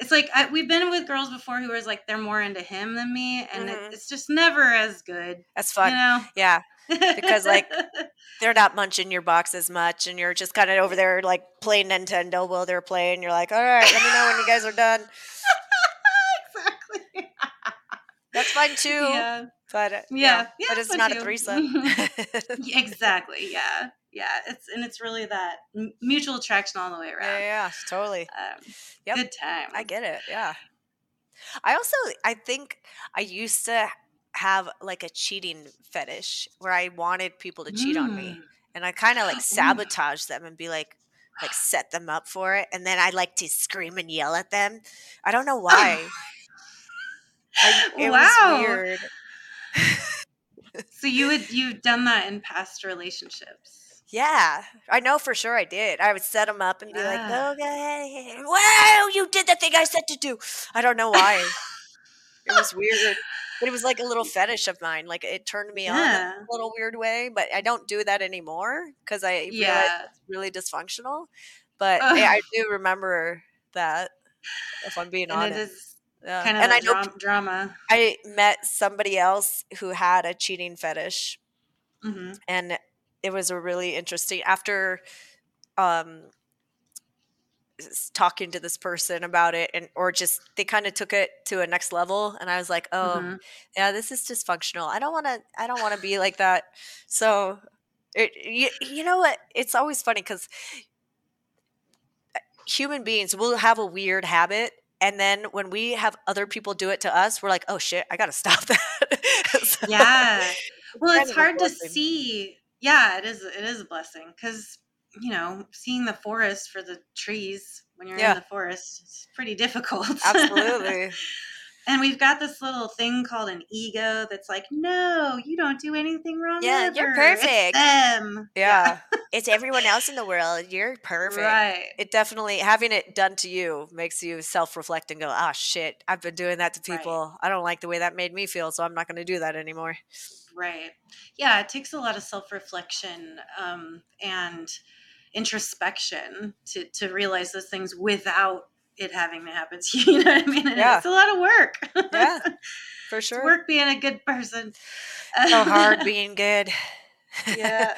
it's like I, we've been with girls before who was like they're more into him than me and Mhm. it, it's just never as good That's fun. you know Yeah. Because, like, They're not munching your box as much, and you're just kind of over there, like, playing Nintendo while they're playing. You're like, all right, let me know when you guys are done. exactly That's fine too. yeah But, uh, yeah, yeah, but it's not a threesome. Exactly yeah yeah it's and it's really that mutual attraction all the way yeah, around yeah, totally. um, Yep. good time I get it. Yeah. I also I think I used to have like a cheating fetish where I wanted people to cheat on me. Mm. And I kind of like sabotage them and be like like set them up for it and then I like to scream and yell at them. I don't know why. I, it Wow. was weird. so you would you've done that in past relationships Yeah, I know for sure I did. I would set them up and be like, Yeah. "Okay, wow, you did the thing I said to do." I don't know why. it was weird, but it was like a little fetish of mine. Like it turned me on Yeah. a little weird way. But I don't do that anymore because I realize yeah it's really dysfunctional. But yeah, I do remember that. If I'm being and it honest, is yeah. kind of and I know dram- drama I met somebody else who had a cheating fetish hmm and it was a really interesting after um talking to this person about it and or just they kind of took it to a next level and i was like oh Mhm. yeah this is dysfunctional. I don't want to i don't want to be like that. So it you, you know what? It's always funny because human beings will have a weird habit and then when we have other people do it to us we're like oh shit i gotta stop that. So- yeah. Well it's hard to see yeah it is it is a blessing because you know seeing the forest for the trees when you're Yeah. in the forest is pretty difficult absolutely and we've got this little thing called an ego that's like no you don't do anything wrong Yeah, you're ever. It's perfect." them Yeah. it's everyone else in the world. You're perfect. right It definitely having it done to you makes you self-reflect and go, "Ah, shit, I've been doing that to Right. people. I don't like the way that made me feel, so I'm not going to do that anymore." Right. Yeah, it takes a lot of self-reflection um, and introspection to to realize those things without it having to happen to you. You know what I mean? And Yeah. It's a lot of work. Yeah, For it's sure. work being a good person. So hard being good. yeah.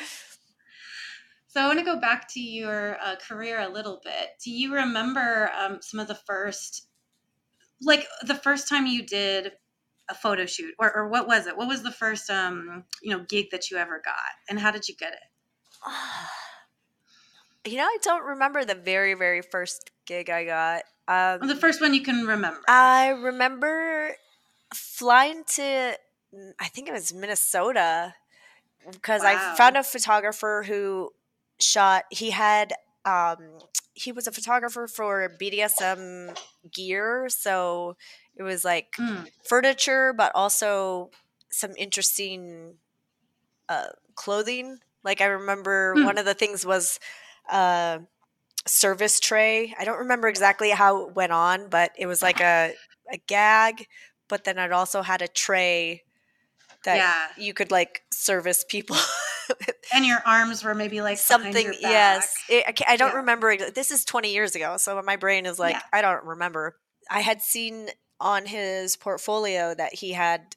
So I want to go back to your uh, career a little bit. Do you remember um, some of the first, like the first time you did a photo shoot, or, or what was it? What was the first, um, you know, gig that you ever got, and how did you get it? you know, I don't remember the very very first gig I got. Um, the first one you can remember. I remember flying to, I think it was Minnesota, because I found a photographer who shot. He had, um, he was a photographer for BDSM gear, so it was like Mm. furniture, but also some interesting uh, clothing. Like I remember Hmm. one of the things was uh, service tray. I don't remember exactly how it went on, but it was like a a gag. But then it also had a tray that yeah, you could like service people. and your arms were maybe like Something, yes. It, I, I don't Yeah. remember. This is 20 years ago, so my brain is like, Yeah. I don't remember. I had seen on his portfolio that he had,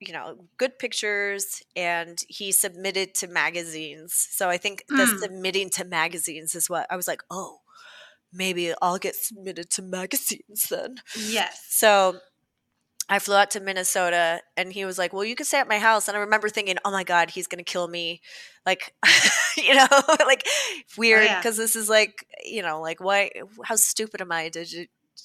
you know, good pictures and he submitted to magazines. So I think the Mm. submitting to magazines is what I was like, oh, maybe I'll get submitted to magazines then. Yes. So I flew out to Minnesota and he was like, Well, you can stay at my house. And I remember thinking, Oh my God, he's going to kill me. Like, you know, like oh, weird. yeah. Cause this is like, you know, like, why, how stupid am I? to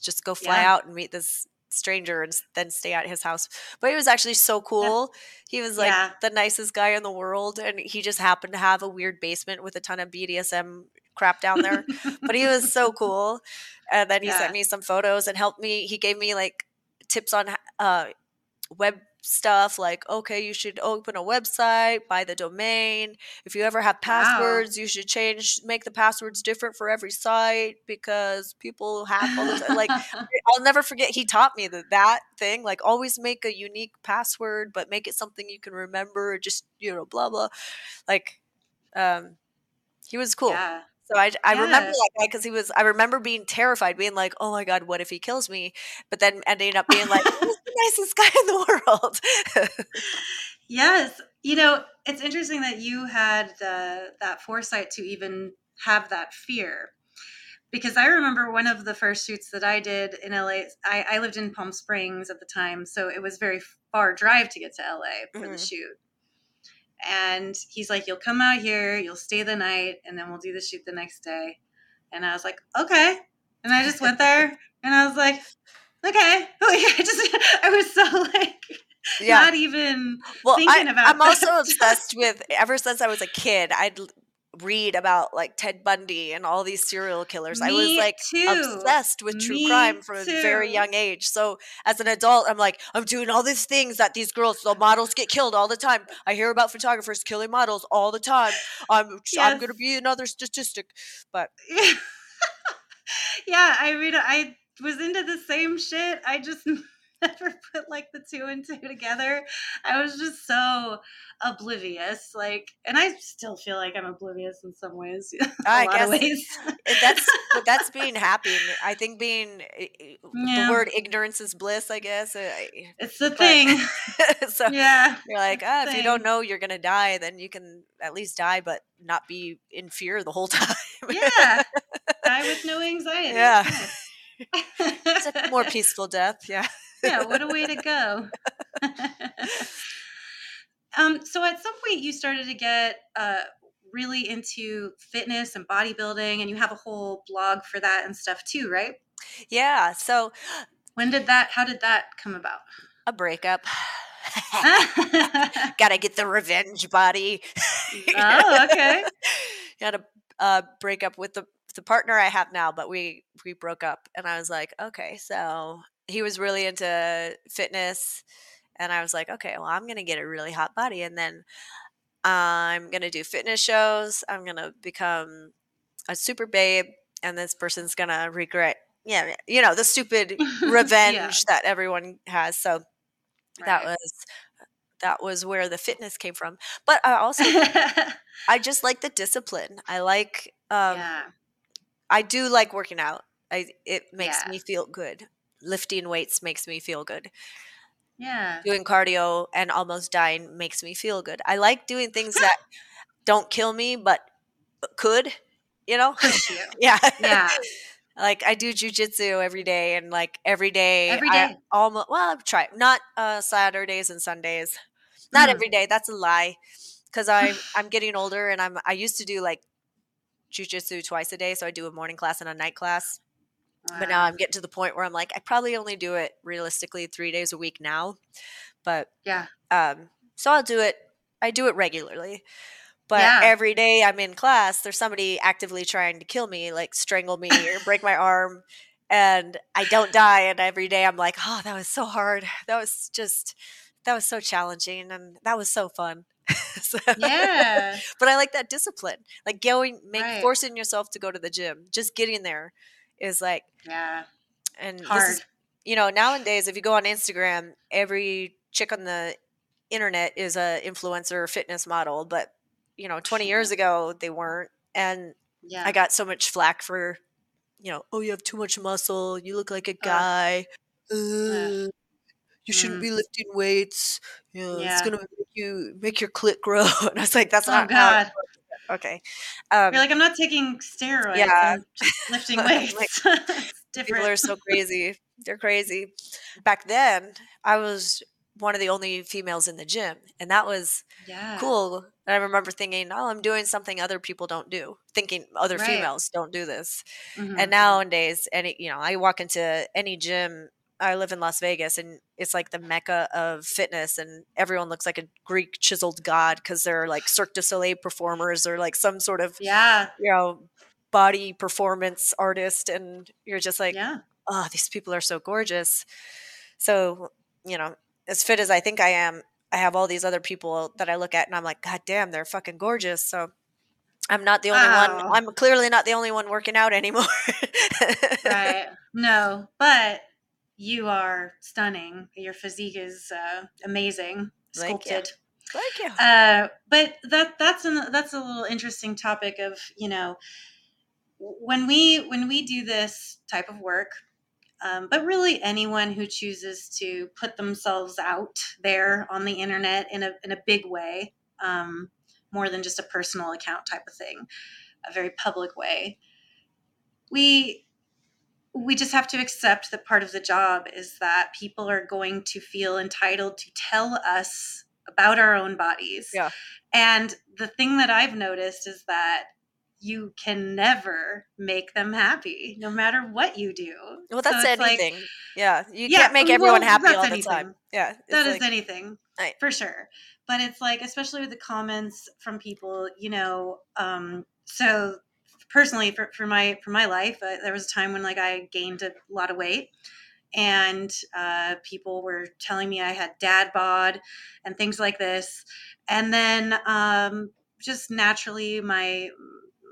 just go fly Yeah. out and meet this stranger and then stay at his house? But he was actually so cool. He was like Yeah. the nicest guy in the world. And he just happened to have a weird basement with a ton of BDSM crap down there but he was so cool. And then he Yeah. sent me some photos and helped me. He gave me like tips on uh, web stuff, like okay, you should open a website, buy the domain. If you ever have Wow. passwords, you should change, make the passwords different for every site because people hack all the time. Like I'll never forget. He taught me that that thing, like always make a unique password, but make it something you can remember. Just you know, blah blah. Like, um, he was cool. yeah. So I, I remember that guy because he was. I remember being terrified, being like, "Oh my god, what if he kills me?" But then ending up being like, "He's the nicest guy in the world." Yes. You know, it's interesting that you had the that foresight to even have that fear. Because I remember one of the first shoots that I did in LA. I, I lived in Palm Springs at the time, so it was very far drive to get to LA for the Mhm. shoot. And he's like, "You'll come out here, you'll stay the night, and then we'll do the shoot the next day." And I was like, "Okay." And I just went there, and I was like, "Okay." Like I just, I was so like, yeah. not even Well, thinking I, I'm also obsessed with. Ever since I was a kid, I'd read about like Ted Bundy and all these serial killers. I was like too. obsessed with true Me crime from a very young age. So as an adult, I'm like, I'm doing all these things that these girls, the models get killed all the time. I hear about photographers killing models all the time. I'm I'm gonna be another statistic. But yeah, I mean, I was into the same shit. I just never put like the two and two together. I was just so oblivious. Like, and I still feel like I'm oblivious in some ways. I guess ways. that's that's being happy. I think being eh, eh, Yeah. the word ignorance is bliss. I guess. it's the but- thing. so Yeah. you're like, ah, if you don't know you're gonna die, then you can at least die, but not be in fear the whole time. Yeah. Die with no anxiety. Yeah. It's a more peaceful death. Yeah. Yeah, what a way to go. um, so at some point you started to get uh, really into fitness and bodybuilding, and you have a whole blog for that and stuff too, right? Yeah. So When did that? How did that come about? a breakup. Gotta get the revenge body. oh, okay. Got to uh, break up with the the partner I have now, but we we broke up, and I was like, okay, so he was really into fitness, and I was like, okay, well, I'm gonna get a really hot body, and then I'm gonna do fitness shows. I'm gonna become a super babe, and this person's gonna regret, yeah, you know, the stupid revenge that everyone has. So that was that was where the fitness came from. But I also I just like the discipline. I like um yeah. I do like working out. I it makes Yeah. me feel good. Lifting weights makes me feel good. Yeah. Doing cardio and almost dying makes me feel good. I like doing things that don't kill me but could, you know? Yeah. Yeah. like I do jujitsu every day and like every day Every I almost well, I've tried not uh Saturdays and Sundays. Not Mm. every day. That's a lie. Cuz I'm I'm getting older and I'm I used to do like jujitsu twice a day, so I do a morning class and a night class. But now I'm getting to the point where I'm like I probably only do it realistically 3 days a week now. But Yeah. um so I'll do it I do it regularly. But Yeah. every day I'm in class, there's somebody actively trying to kill me, like strangle me or break my arm, and I don't die. And every day I'm like, oh, that was so hard. That was just, that was so challenging, and that was so fun. So- Yeah. but I like that discipline, like going, make Right. forcing yourself to go to the gym. Just getting there is like, Yeah. and this Hard. is, you know, nowadays if you go on Instagram, every chick on the internet is a influencer fitness model, but you know, 20 years ago they weren't. And Yeah. I got so much flack for, you know, oh, you have too much muscle. You look like a guy. Ugh. Uh, you shouldn't Mm. be lifting weights. You know, Yeah. it's gonna make you make your clit grow. And I was like, that's Oh not how God. Okay. Um, You're like, I'm not taking steroids. Yeah. I'm just lifting weights. like, people are so crazy. They're crazy. Back then, I was one of the only females in the gym, and that was yeah. cool. And I remember thinking, oh, I'm doing something other people don't do, thinking other Right. females don't do this. Mhm. And nowadays, any you know, I walk into any gym. I live in Las Vegas, and it's like the mecca of fitness, and everyone looks like a Greek chiseled god because they're like Cirque du Soleil performers or like some sort of yeah. you know body performance artist, and you're just like, yeah. oh, these people are so gorgeous. So, you know, as fit as I think I am, I have all these other people that I look at and I'm like, God damn, they're fucking gorgeous. So I'm not the only Wow. one. I'm clearly not the only one working out anymore. Right. No, but you are stunning. Your physique is uh, amazing, Thank you. sculpted. Thank you. Uh, but that that's an that's a little interesting topic of you know when we when we do this type of work um, but really anyone who chooses to put themselves out there on the internet in a, in a big way um, more than just a personal account type of thing a very public way we we just have to accept that part of the job is that people are going to feel entitled to tell us about our own bodies Yeah. and the thing that i've noticed is that you can never make them happy no matter what you do Well, So that's it's like- yeah. You Yeah, can't make well, everyone happy that's all the time. Yeah. that is like- anything Right. for sure but it's like especially with the comments from people you know um so personally for, for my for my life uh, there was a time when like i gained a lot of weight and uh, people were telling me i had dad bod and things like this. And then um just naturally my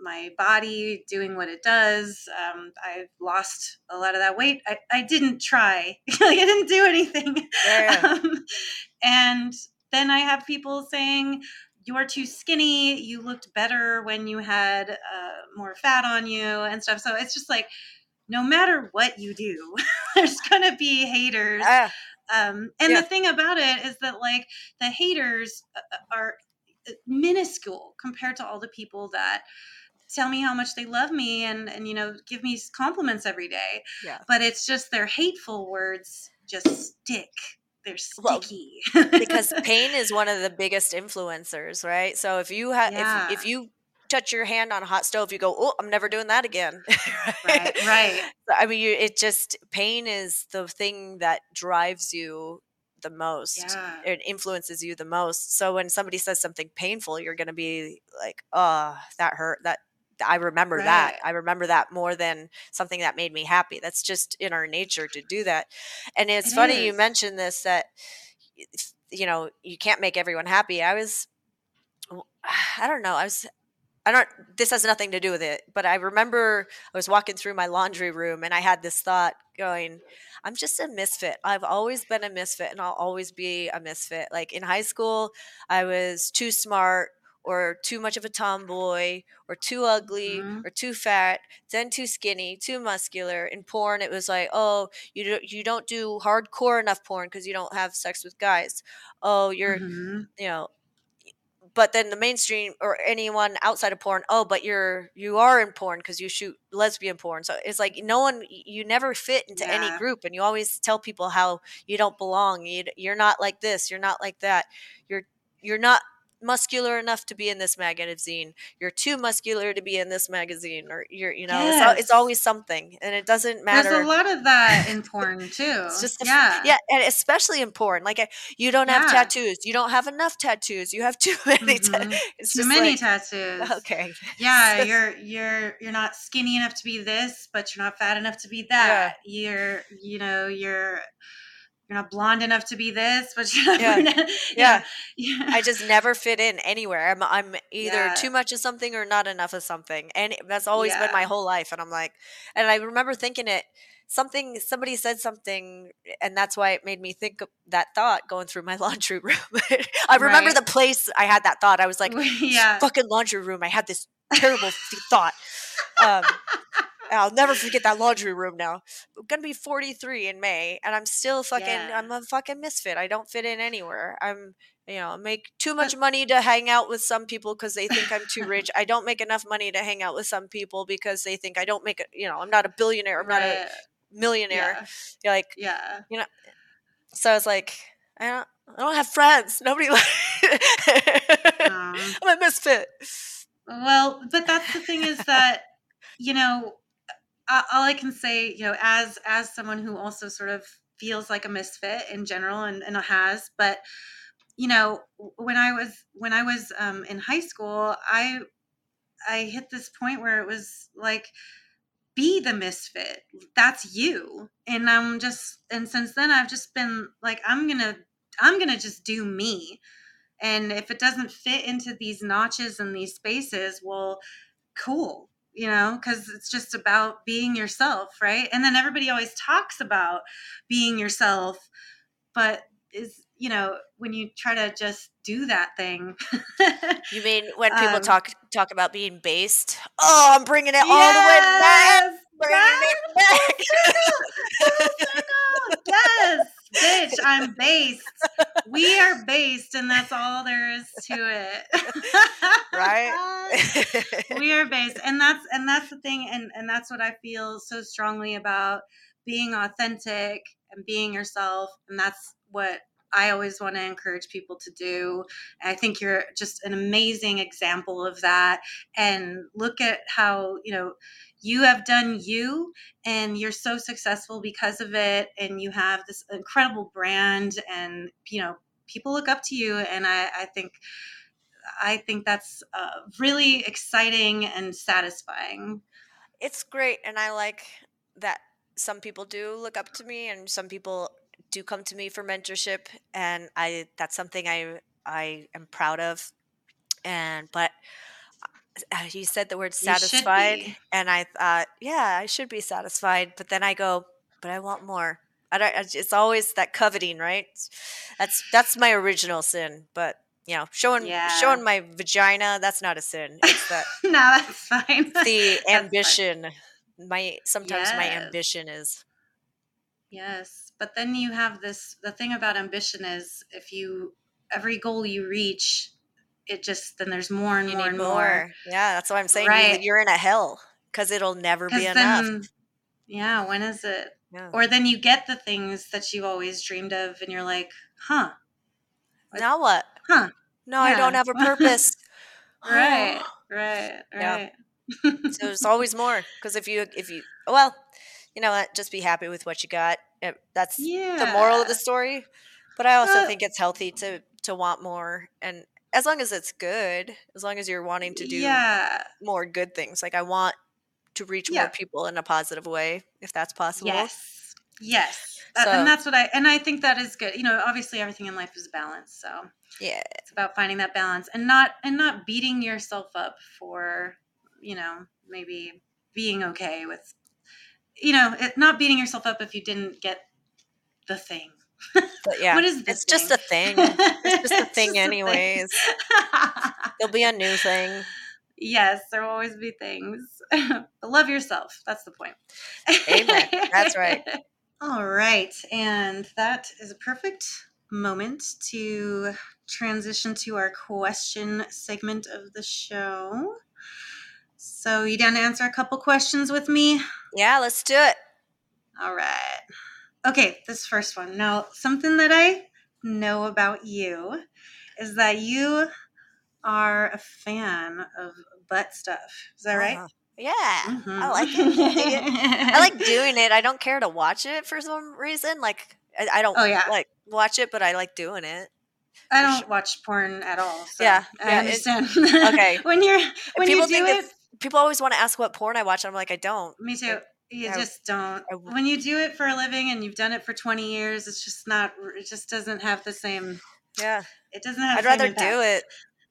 my body doing what it does um, i lost a lot of that weight. I, I didn't try. Like i didn't do anything. Yeah, um, and then I have people saying, You're too skinny. You looked better when you had uh, more fat on you and stuff. So it's just like, no matter what you do, there's going to be haters. Ah, Um, and Yeah. the thing about it is that, like, the haters uh, are minuscule compared to all the people that tell me how much they love me and and you know give me compliments every day Yeah. but it's just their hateful words just stick they're Well, sticky because pain is one of the biggest influencers, right? So if you have Yeah. if, if you touch your hand on a hot stove, you go, "Oh, I'm never doing that again." right right I mean, you, it just pain is the thing that drives you the most. yeah It influences you the most. So when somebody says something painful, you're going to be like, "Oh, that hurt." That I remember that. I remember that more than something that made me happy. That's just in our nature to do that. And it's It funny you is. mentioned this that you know you can't make everyone happy. I was, I don't know. I was I don't this has nothing to do with it, but I remember I was walking through my laundry room and I had this thought going, I'm just a misfit. I've always been a misfit and I'll always be a misfit. Like in high school, I was too smart or too much of a tomboy or too ugly Mhm. or too fat, then too skinny, too muscular. In porn it was like, "Oh, you don't you don't do hardcore enough porn because you don't have sex with guys." Oh, you're Mhm. you know but then the mainstream or anyone outside of porn oh but you're you are in porn because you shoot lesbian porn so it's like no one you never fit into any group and you always tell people how you don't belong you, you're not like this you're not like that you're you're not muscular enough to be in this magazine you're too muscular to be in this magazine or you're you know it's, it's always something and it doesn't matter there's a lot of that in porn too it's just f- yeah yeah, and especially in porn. Like you don't have Yeah. tattoos, you don't have enough tattoos, you have too many. ta- Mhm. it's too just many like, tattoos okay, yeah you're you're you're not skinny enough to be this but you're not fat enough to be that Yeah. you're you know you're you're not blonde enough to be this but you're Yeah. Yeah. yeah I just never fit in anywhere. I'm I'm either Yeah. too much of something or not enough of something, and that's always been my whole life. And I'm like, and I remember thinking it. Something somebody said something, and that's why it made me think of that thought going through my laundry room. I remember Right. the place I had that thought. I was like, yeah fucking laundry room. I had this terrible th- thought. Um, I'll never forget that laundry room now. I'm gonna be 43 in May, and I'm still fucking. Yeah. I'm a fucking misfit. I don't fit in anywhere. I'm, you know, I make too much money to hang out with some people because they think I'm too rich. I don't make enough money to hang out with some people because they think I don't make it. You know, I'm not a billionaire. I'm not a Right. millionaire. Yeah. Like, Yeah. so it's like, I don't, I don't have friends. Nobody like. Um, I'm a misfit. Well, but that's the thing is that you know, all I can say, you know, as as someone who also sort of feels like a misfit in general and, and has, but you know, when I was when I was um, in high school, I I hit this point where it was like be the misfit. That's you. And i'm just and since then i've just been like i'm gonna i'm gonna just do me. And if it doesn't fit into these notches and these spaces well cool you know because it's just about being yourself right and then everybody always talks about being yourself but is you know when you try to just do that thing You mean when people Um, talk talk about being based? Oh, I'm bringing it all the way back. Yes, it back. Circle. yes, bitch, I'm based. We are based, and that's all there is to it. right? we are based, and that's and that's the thing, and and that's what I feel so strongly about being authentic and being yourself, and that's what I always want to encourage people to do. I think you're just an amazing example of that. And look at how you know you have done you and you're so successful because of it and you have this incredible brand and you know people look up to you and i, I think i think that's uh, really exciting and satisfying. It's great and i like that some people do look up to me and some people do come to me for mentorship and i that's something i i am proud of and but uh, you said the word satisfied and i thought yeah i should be satisfied but then i go but i want more i don't it's always that coveting right? That's that's my original sin but you know showing Yeah. showing my vagina that's not a sin. It's that no that's fine. the fine. ambition my sometimes my ambition is. Yes but then you have this the thing about ambition is if you every goal you reach it just then there's more and you more need and more. more. Yeah that's what i'm saying. Right. you're in a hell because it'll never be because enough. then yeah when is it yeah. or then you get the things that you always dreamed of and you're like huh. Now what? Huh. no i don't have a purpose. Right right Yeah. right. So there's always more because if you if you well you know what? Just be happy with what you got. It- that's yeah the moral of the story. But i also Uh, think it's healthy to to want more. And as long as it's good as long as you're wanting to do yeah. more good things like i want to reach Yeah. more people in a positive way if that's possible. Yes. Yes. So- and that's what i and i think that is good you know obviously everything in life is balance so yeah. it's about finding that balance and not and not beating yourself up for you know maybe being okay with you know it, not beating yourself up if you didn't get the thing. But yeah what is this it's just a thing. It's just a thing. anyways. There'll be a new thing yes there will always be things but love yourself that's the point Amen. That's right. all right and that is a perfect moment to transition to our question segment of the show so you down to answer a couple questions with me yeah let's do it all right. Okay, this first one. Now, something that I know about you is that you are a fan of butt stuff. Is that right? Uh-huh. yeah i Mhm. like it I it. I like doing it i don't care to watch it for some reason like i, I don't Oh, yeah. like watch it but i like doing it I don't sure. watch porn at all. So Yeah, I yeah, it- understand. okay. when you're when you people do think it, people always want to ask what porn i watch i'm like i don't me too. You I- just don't. I- when you do it for a living and you've done it for 20 years, it's just not. It just doesn't have the same. yeah It doesn't have. i'd the same rather impact. do it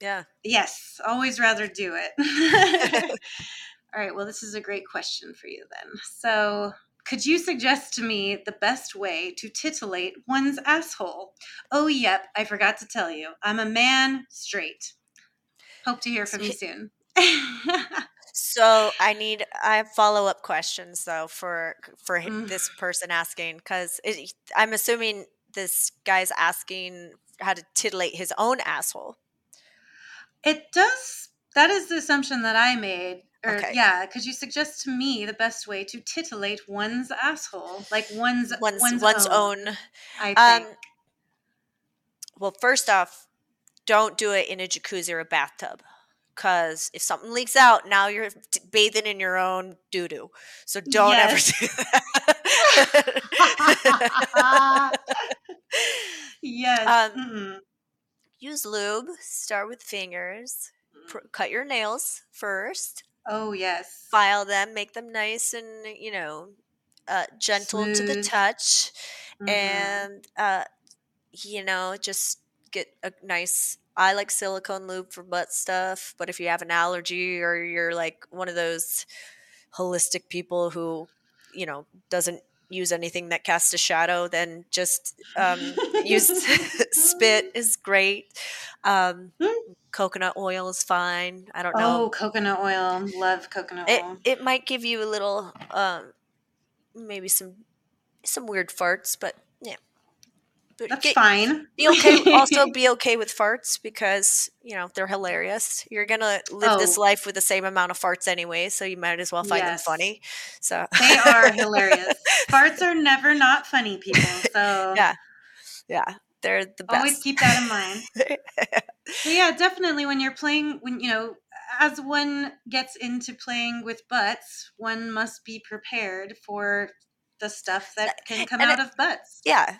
yeah Yes, always rather do it. All right, well, this is a great question for you then. So, could you suggest to me the best way to titillate one's asshole? Oh, yep, I forgot to tell you. I'm a man straight. Hope to hear from you soon. So I need I have follow up questions though for for Mm. this person asking because I'm assuming this guy's asking how to titillate his own asshole. It does. That is the assumption that I made. Or Okay. yeah, because you suggest to me the best way to titillate one's asshole, like one's One's one's, one's own. own. I Um, think. well, first off, don't do it in a jacuzzi or a bathtub. Because if something leaks out, now you're bathing in your own doo doo. So don't Yes. ever do that. yes. um, mm-mm. Use lube. Start with fingers. Pr- cut your nails first. Oh yes. File them. Make them nice and you know uh, gentle to the Smooth. touch. Mhm. and uh you know just get a nice i like silicone lube for butt stuff but if you have an allergy or you're like one of those holistic people who you know doesn't use anything that casts a shadow then just um use spit is great um Mm. coconut oil is fine i don't know. Oh, coconut oil. Love coconut it, oil. it might give you a little um maybe some some weird farts but yeah but That's get- fine. be okay also be okay with farts because you know they're hilarious you're gonna live this Oh. life with the same amount of farts anyway so you might as well find Yes. them funny so They are hilarious. Farts are never not funny, people. So Yeah. yeah they're the best always keep that in mind. Yeah, definitely when you're playing when you know as one gets into playing with butts, one must be prepared for the stuff that can come and out it- of butts. yeah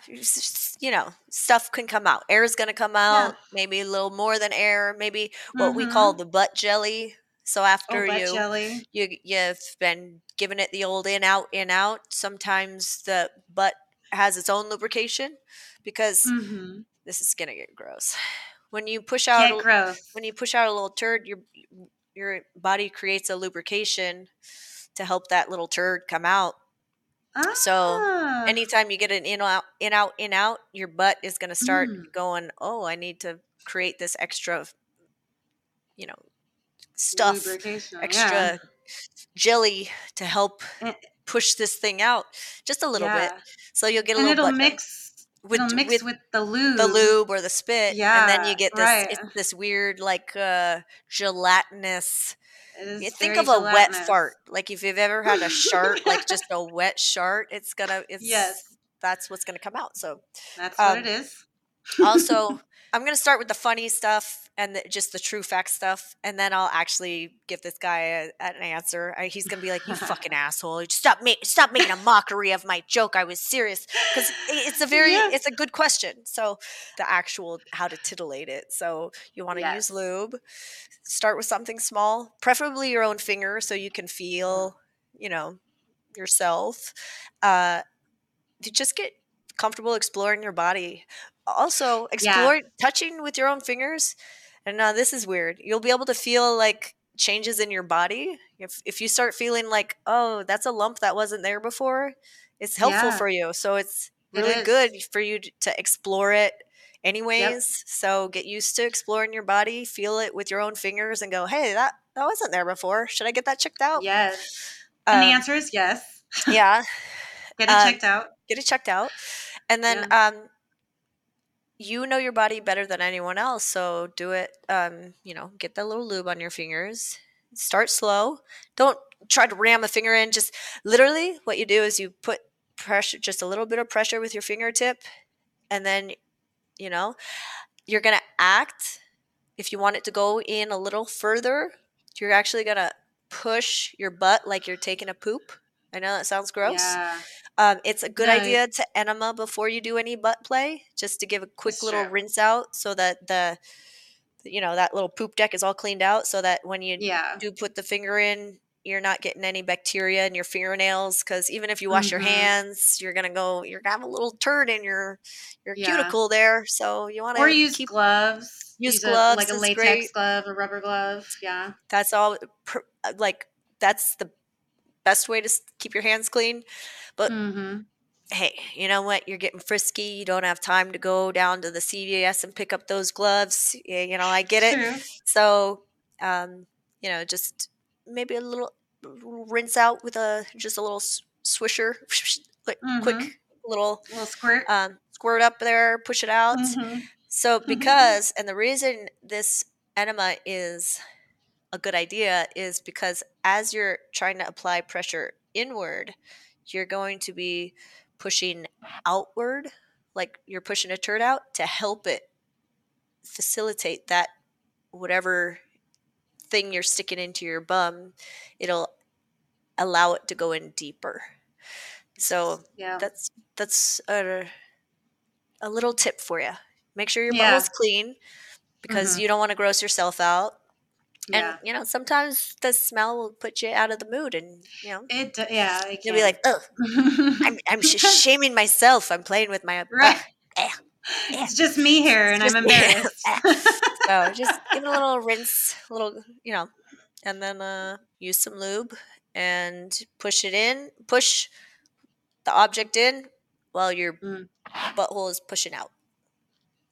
you know stuff can come out air is gonna come out maybe a little more than air maybe what we call the butt jelly so after oh, you jelly. you you've been giving it the old in out in out sometimes the butt has its own lubrication because Mm-hmm. this is gonna get gross when you push out a- gross. when you push out a little turd your your body creates a lubrication to help that little turd come out so, Ah. anytime you get an in out in out in out your butt is going to start Mm. going oh i need to create this extra you know stuff Lubrication, yeah. extra jelly to help Eh. push this thing out just a little bit so you'll get a and little it'll mix with, it'll mix with with, the lube. the lube or the spit and then you get this right. it's this weird like uh gelatinous It you think of a wet fart like if you've ever had a shart like just a wet shart it's gonna it's Yes. that's what's gonna come out so That's what um, it is. Also i'm going to start with the funny stuff and the, just the true fact stuff and then i'll actually give this guy a, an answer. I, he's going to be like you fucking asshole. Stop ma- stop making a mockery of my joke. I was serious. Because it's a very Yes. it's a good question. So the actual how to titillate it. So you want to Yes. use lube. Start with something small preferably your own finger so you can feel you know yourself. Uh to just get comfortable exploring your body also explore touching with your own fingers and now this is weird you'll be able to feel like changes in your body if if you start feeling like oh that's a lump that wasn't there before it's helpful Yeah. for you so it's really is. good for you to explore it anyways so get used to exploring your body feel it with your own fingers and go hey that that wasn't there before should i get that checked out Yes. And the Um, answer is yes. yeah Get it uh, checked out. get it checked out and then um you know your body better than anyone else so do it um you know get that little lube on your fingers. Start slow. Don't try to ram a finger in. Just literally what you do is you put pressure just a little bit of pressure with your fingertip and then you know you're going to act. If you want it to go in a little further you're actually going to push your butt like you're taking a poop. I know that sounds gross. Yeah. Um, it's a good No, idea to enema before you do any butt play, just to give a quick That's little true. rinse out, so that the, you know, that little poop deck is all cleaned out, so that when you Yeah. do put the finger in, you're not getting any bacteria in your fingernails. Because even if you wash your Mhm. hands, you're gonna go, you're gonna have a little turd in your your Yeah. cuticle there. So you want to Or use keep gloves. use a- gloves like a latex great. glove, a rubber glove. Yeah. that's all. pr- uh, Like that's the best way to keep your hands clean. But Mm-hmm. hey, you know what? You're getting frisky. You don't have time to go down to the CVS and pick up those gloves. You know, I get it. True. So, um, you know, just maybe a little rinse out with a just a little swisher, like mm-hmm. quick little, little squirt, um, squirt up there, push it out. Mm-hmm. So mm-hmm. because and the reason this enema is a good idea is because as you're trying to apply pressure inward, you're going to be pushing outward, like you're pushing a turd out to help it facilitate that whatever thing you're sticking into your bum, it'll allow it to go in deeper. So yeah. that's that's a, a little tip for you. Make sure your yeah. is clean because mm-hmm. you don't want to gross yourself out. And you know, sometimes the smell will put you out of the mood, and you know, it yeah, you'll be like, "Oh, I'm I'm shaming myself. I'm playing with my right. Uh, it's just me here, and I'm embarrassed. so just give it a little rinse, a little, you know, and then uh, use some lube and push it in. Push the object in while your mm. butthole is pushing out.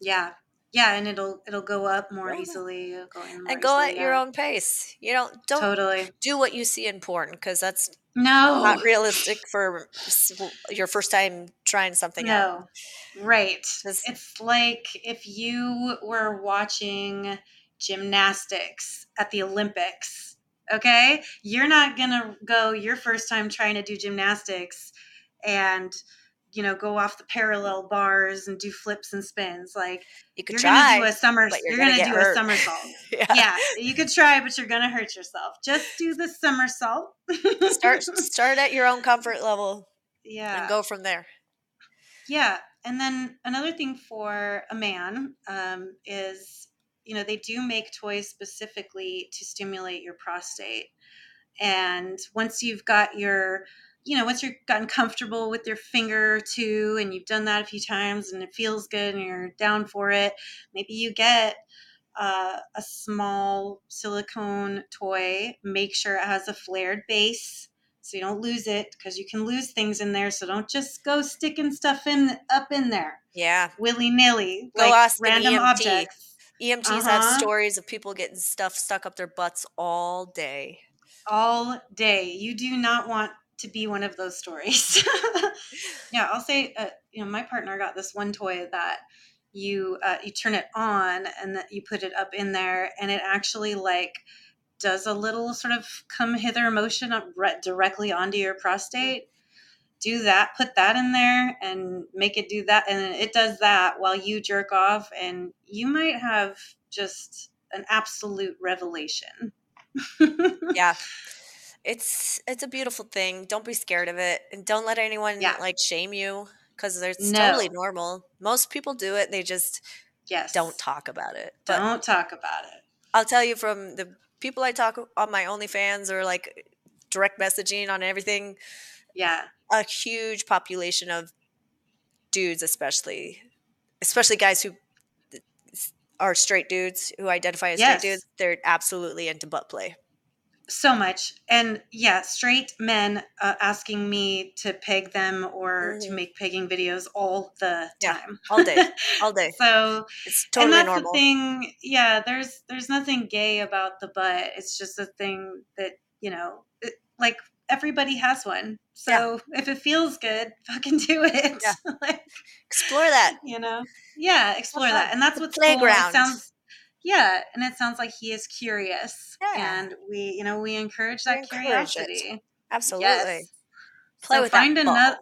Yeah, yeah, and it'll it'll go up more easily. More and go easily, at yeah. your own pace. You know, don't totally do what you see in porn because that's no not realistic for your first time trying something no. out. Right. It's like if you were watching gymnastics at the Olympics. Okay, you're not gonna go your first time trying to do gymnastics and you know go off the parallel bars and do flips and spins like you could you're try, gonna do a summer you're, you're, gonna, gonna do hurt. a somersault yeah. yeah. you could try but you're gonna hurt yourself just do the somersault start start at your own comfort level yeah and go from there yeah and then another thing for a man um, is you know they do make toys specifically to stimulate your prostate and once you've got your you know, once you've gotten comfortable with your finger or two and you've done that a few times and it feels good and you're down for it, maybe you get uh, a small silicone toy. Make sure it has a flared base so you don't lose it because you can lose things in there. So don't just go sticking stuff in up in there. Yeah, willy nilly, like ask random EMT. objects. EMTs uh-huh. have stories of people getting stuff stuck up their butts all day. All day. You do not want to be one of those stories. yeah, I'll say, uh, you know, my partner got this one toy that you uh, you turn it on and that you put it up in there, and it actually like does a little sort of come hither motion up right, directly onto your prostate. Do that, put that in there, and make it do that, and it does that while you jerk off, and you might have just an absolute revelation. yeah it's it's a beautiful thing. Don't be scared of it, and don't let anyone yeah. like shame you because it's no. totally normal. Most people do it; they just yes don't talk about it. But don't talk about it. I'll tell you from the people I talk on my OnlyFans or like direct messaging on everything. Yeah, a huge population of dudes, especially especially guys who are straight dudes who identify as yes. straight dudes. They're absolutely into butt play so much. And yeah straight men uh, asking me to peg them or mm-hmm. to make pegging videos all the yeah, time. all day all day. So it's totally and that's normal. the thing yeah there's there's nothing gay about the butt. It's just a thing that you know it, like everybody has one. So yeah. if it feels good fucking do it. Yeah. like, explore that. you know? Yeah explore that. And that's what's playground cool. it sounds yeah and it sounds like he is curious yeah. and we you know we encourage that we curiosity. Encourage absolutely. Yes. play so with find another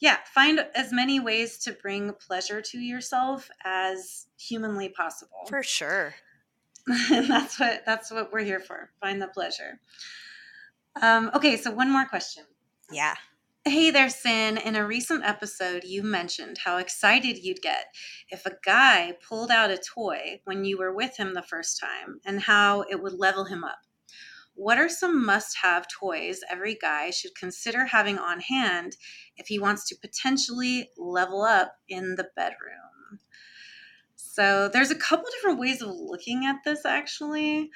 yeah find as many ways to bring pleasure to yourself as humanly possible. For sure. And that's what that's what we're here for find the pleasure. Um, okay so one more question. Yeah Hey there, Sinn. In a recent episode, you mentioned how excited you'd get if a guy pulled out a toy when you were with him the first time and how it would level him up. What are some must have toys every guy should consider having on hand if he wants to potentially level up in the bedroom? So, there's a couple different ways of looking at this actually.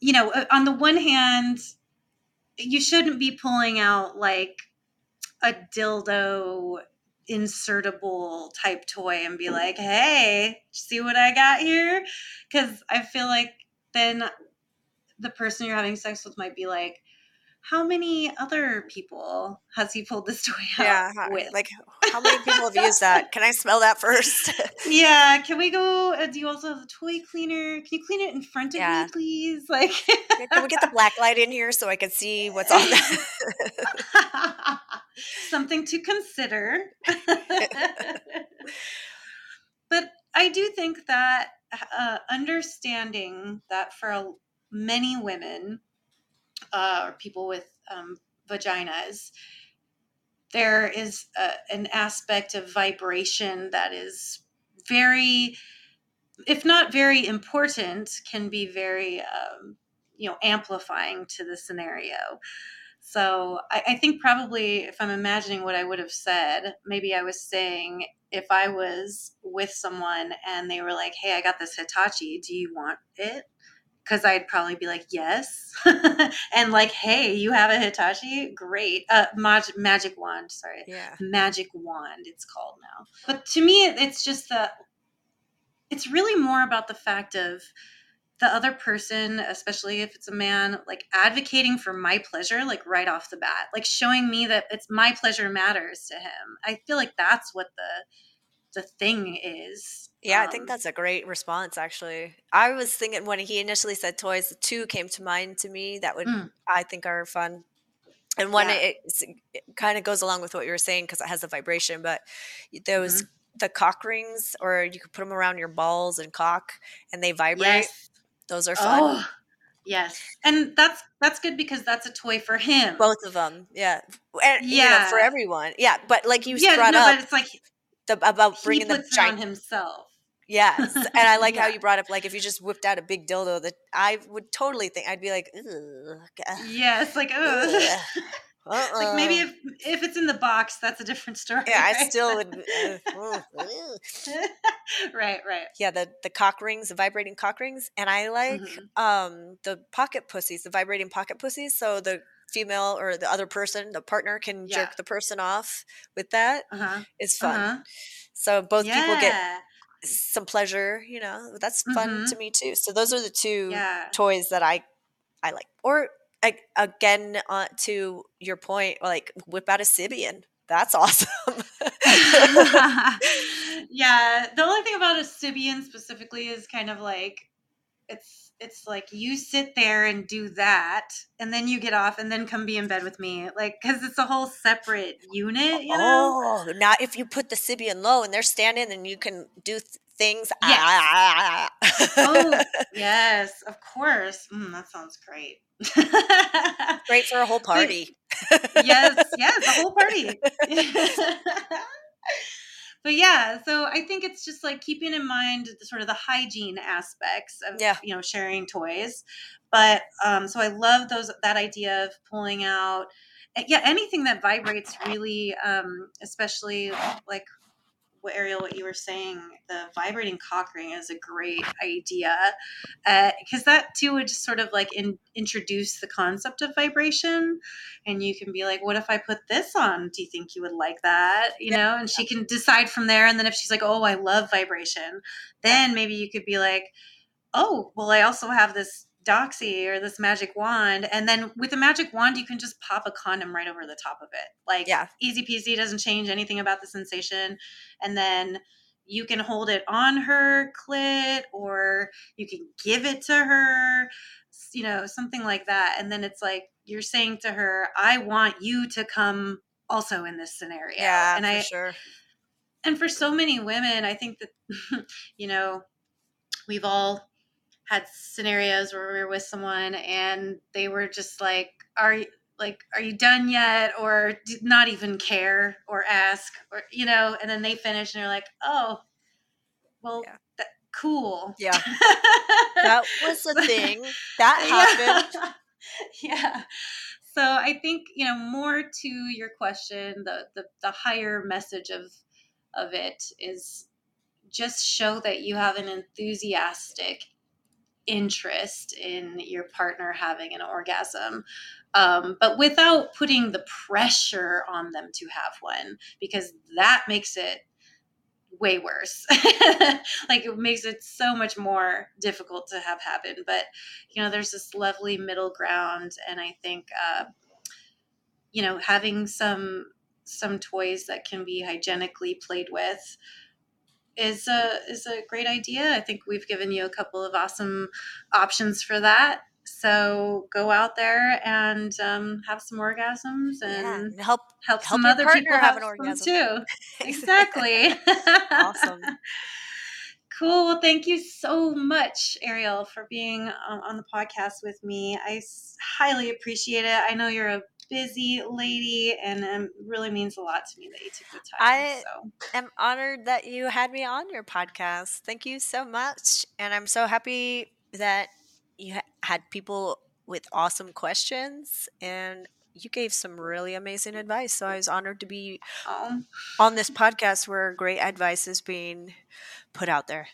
You know, on the one hand, you shouldn't be pulling out like a dildo insertable type toy and be like, hey, see what I got here? Because I feel like then the person you're having sex with might be like, how many other people has he pulled this toy out Yeah, how- with? like how many people have used that? Can I smell that first? yeah, can we go? Uh, do you also have the toy cleaner? Can you clean it in front of Yeah. me, please? Like, Can we get the black light in here so I can see what's on that? something to consider. but I do think that uh, understanding that for a- many women uh, or people with um, vaginas, there is a, an aspect of vibration that is very, if not very important, can be very, um, you know, amplifying to the scenario. So I, I think probably if I'm imagining what I would have said, maybe I was saying if I was with someone and they were like, "Hey, I got this Hitachi. Do you want it?" Because I'd probably be like, "Yes," and like, "Hey, you have a Hitachi? Great. Uh, mag- magic wand. Sorry, yeah. magic wand. It's called now. But to me, it's just that it's really more about the fact of the other person, especially if it's a man, like advocating for my pleasure, like right off the bat, like showing me that it's my pleasure matters to him. I feel like that's what the the thing is. Yeah, I think Um, that's a great response actually. I was thinking when he initially said toys, two came to mind to me that would Mm. I think are fun. And one Yeah. it, it's- it kind of goes along with what you were saying because it has a vibration, but those Mm-hmm. the cock rings or you could put them around your balls and cock and they vibrate. Yes. Those are fun. Oh, yes. And that's that's good because that's a toy for him. Both of them. Yeah. And you know, for Yeah. everyone. Yeah, but like you yeah, brought no, up but it's like the, about he bringing the puts it on giant himself. Yes, and I like how you brought up like if you just whipped out a big dildo, that I would totally think I'd be like, Ugh, Yes, like ugh. ugh, like maybe uh-uh." if if it's in the box, that's a different story. yeah, I still would. uh, right, right. yeah, the the cock rings, the vibrating cock rings, and I like Mhm. um the pocket pussies, the vibrating pocket pussies. So the female or the other person, the partner, can Yeah. jerk the person off with that. Uh-huh. Is fun. Uh-huh. So both people get Yeah. Some pleasure. You know, that's fun to me too. So those are the two Yeah. toys that I I like. Or a- again, uh, to your point, like whip out a Sybian. That's awesome. yeah. The only thing about a Sybian specifically is kind of like it's it's like you sit there and do that and then you get off and then come be in bed with me like because it's a whole separate unit you know oh, not if you put the Sybian low and they're standing and you can do th- things. Yes. Ah. oh yes of course mm, that sounds great Great for a whole party. yes, yes, a whole party. But yeah, so I think it's just like keeping in mind the sort of the hygiene aspects of Yeah. you know sharing toys. But um, so I love those that idea of pulling out. eh, Yeah, anything that vibrates really, um, especially like what Ariel, what you were saying, the vibrating cock ring is a great idea uh, because that too would just sort of like in, introduce the concept of vibration, and you can be like, "What if I put this on? Do you think you would like that?" You know, and she can decide from there. And then if she's like, "Oh, I love vibration," then maybe you could be like, "Oh, well, I also have this." Doxy or this magic wand, and then with the magic wand, you can just pop a condom right over the top of it. Like, Yeah. easy peasy, doesn't change anything about the sensation. And then you can hold it on her clit or you can give it to her, you know, something like that. And then it's like you're saying to her, I want you to come also in this scenario. Yeah, and for I, sure. and for so many women, I think that, you know, we've all had scenarios where we were with someone and they were just like, are you, like, are you done yet? Or did not even care or ask or, you know, and then they finish and they're like, oh, well, Yeah. that, cool. Yeah. That was a thing. That happened. yeah. So I think, you know, more to your question, the, the, the higher message of, of it is just show that you have an enthusiastic interest in your partner having an orgasm, um, but without putting the pressure on them to have one, because that makes it way worse. like it makes it so much more difficult to have happen. But you know, there's this lovely middle ground, and I think uh, you know having some some toys that can be hygienically played with is a is a great idea. I think we've given you a couple of awesome options for that. So go out there and um, have some orgasms and yeah, help help, help some other people have have an orgasm too. exactly. awesome. Cool. Well, thank you so much, Ariel, for being um, on the podcast with me. I s- highly appreciate it. I know you're a busy lady, and it really means a lot to me that you took the time. I so. am honored that you had me on your podcast. Thank you so much. And I'm so happy that you ha- had people with awesome questions and you gave some really amazing advice. So I was honored to be Oh, on this podcast where great advice is being put out there.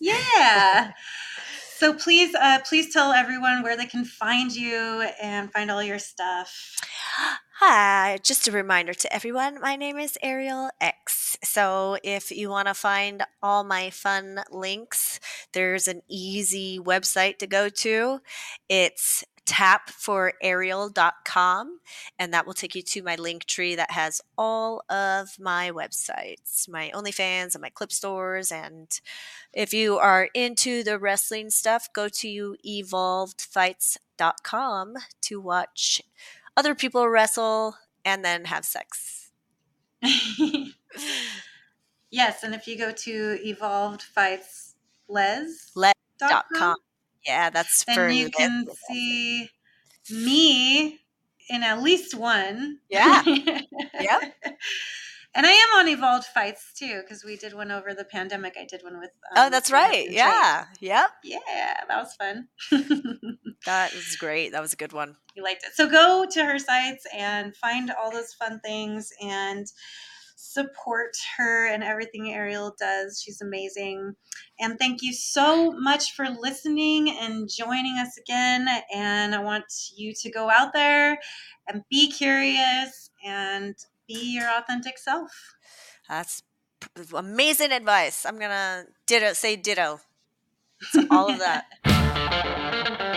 yeah. So please, uh, please tell everyone where they can find you and find all your stuff. Hi, just a reminder to everyone my name is Ariel X. So if you want to find all my fun links, there's an easy website to go to. It's tapforariel.com and that will take you to my link tree that has all of my websites my onlyfans and my clip stores and if you are into the wrestling stuff go to evolvedfights.com to watch other people wrestle and then have sex. Yes, and if you go to Evolved Fights Lez Lez dot dot com, com. yeah that's for then you this. can see me in at least one. Yeah. yeah. And I am on Evolved Fights too, because we did one over the pandemic. I did one with. oh um, that's right Jake. yeah yep Yeah, that was fun. that was great that was a good one you liked it. So go to her sites and find all those fun things and support her and everything Ariel does. She's amazing. And thank you so much for listening and joining us again. And I want you to go out there and be curious and be your authentic self. That's amazing advice. I'm gonna ditto say ditto to all of that.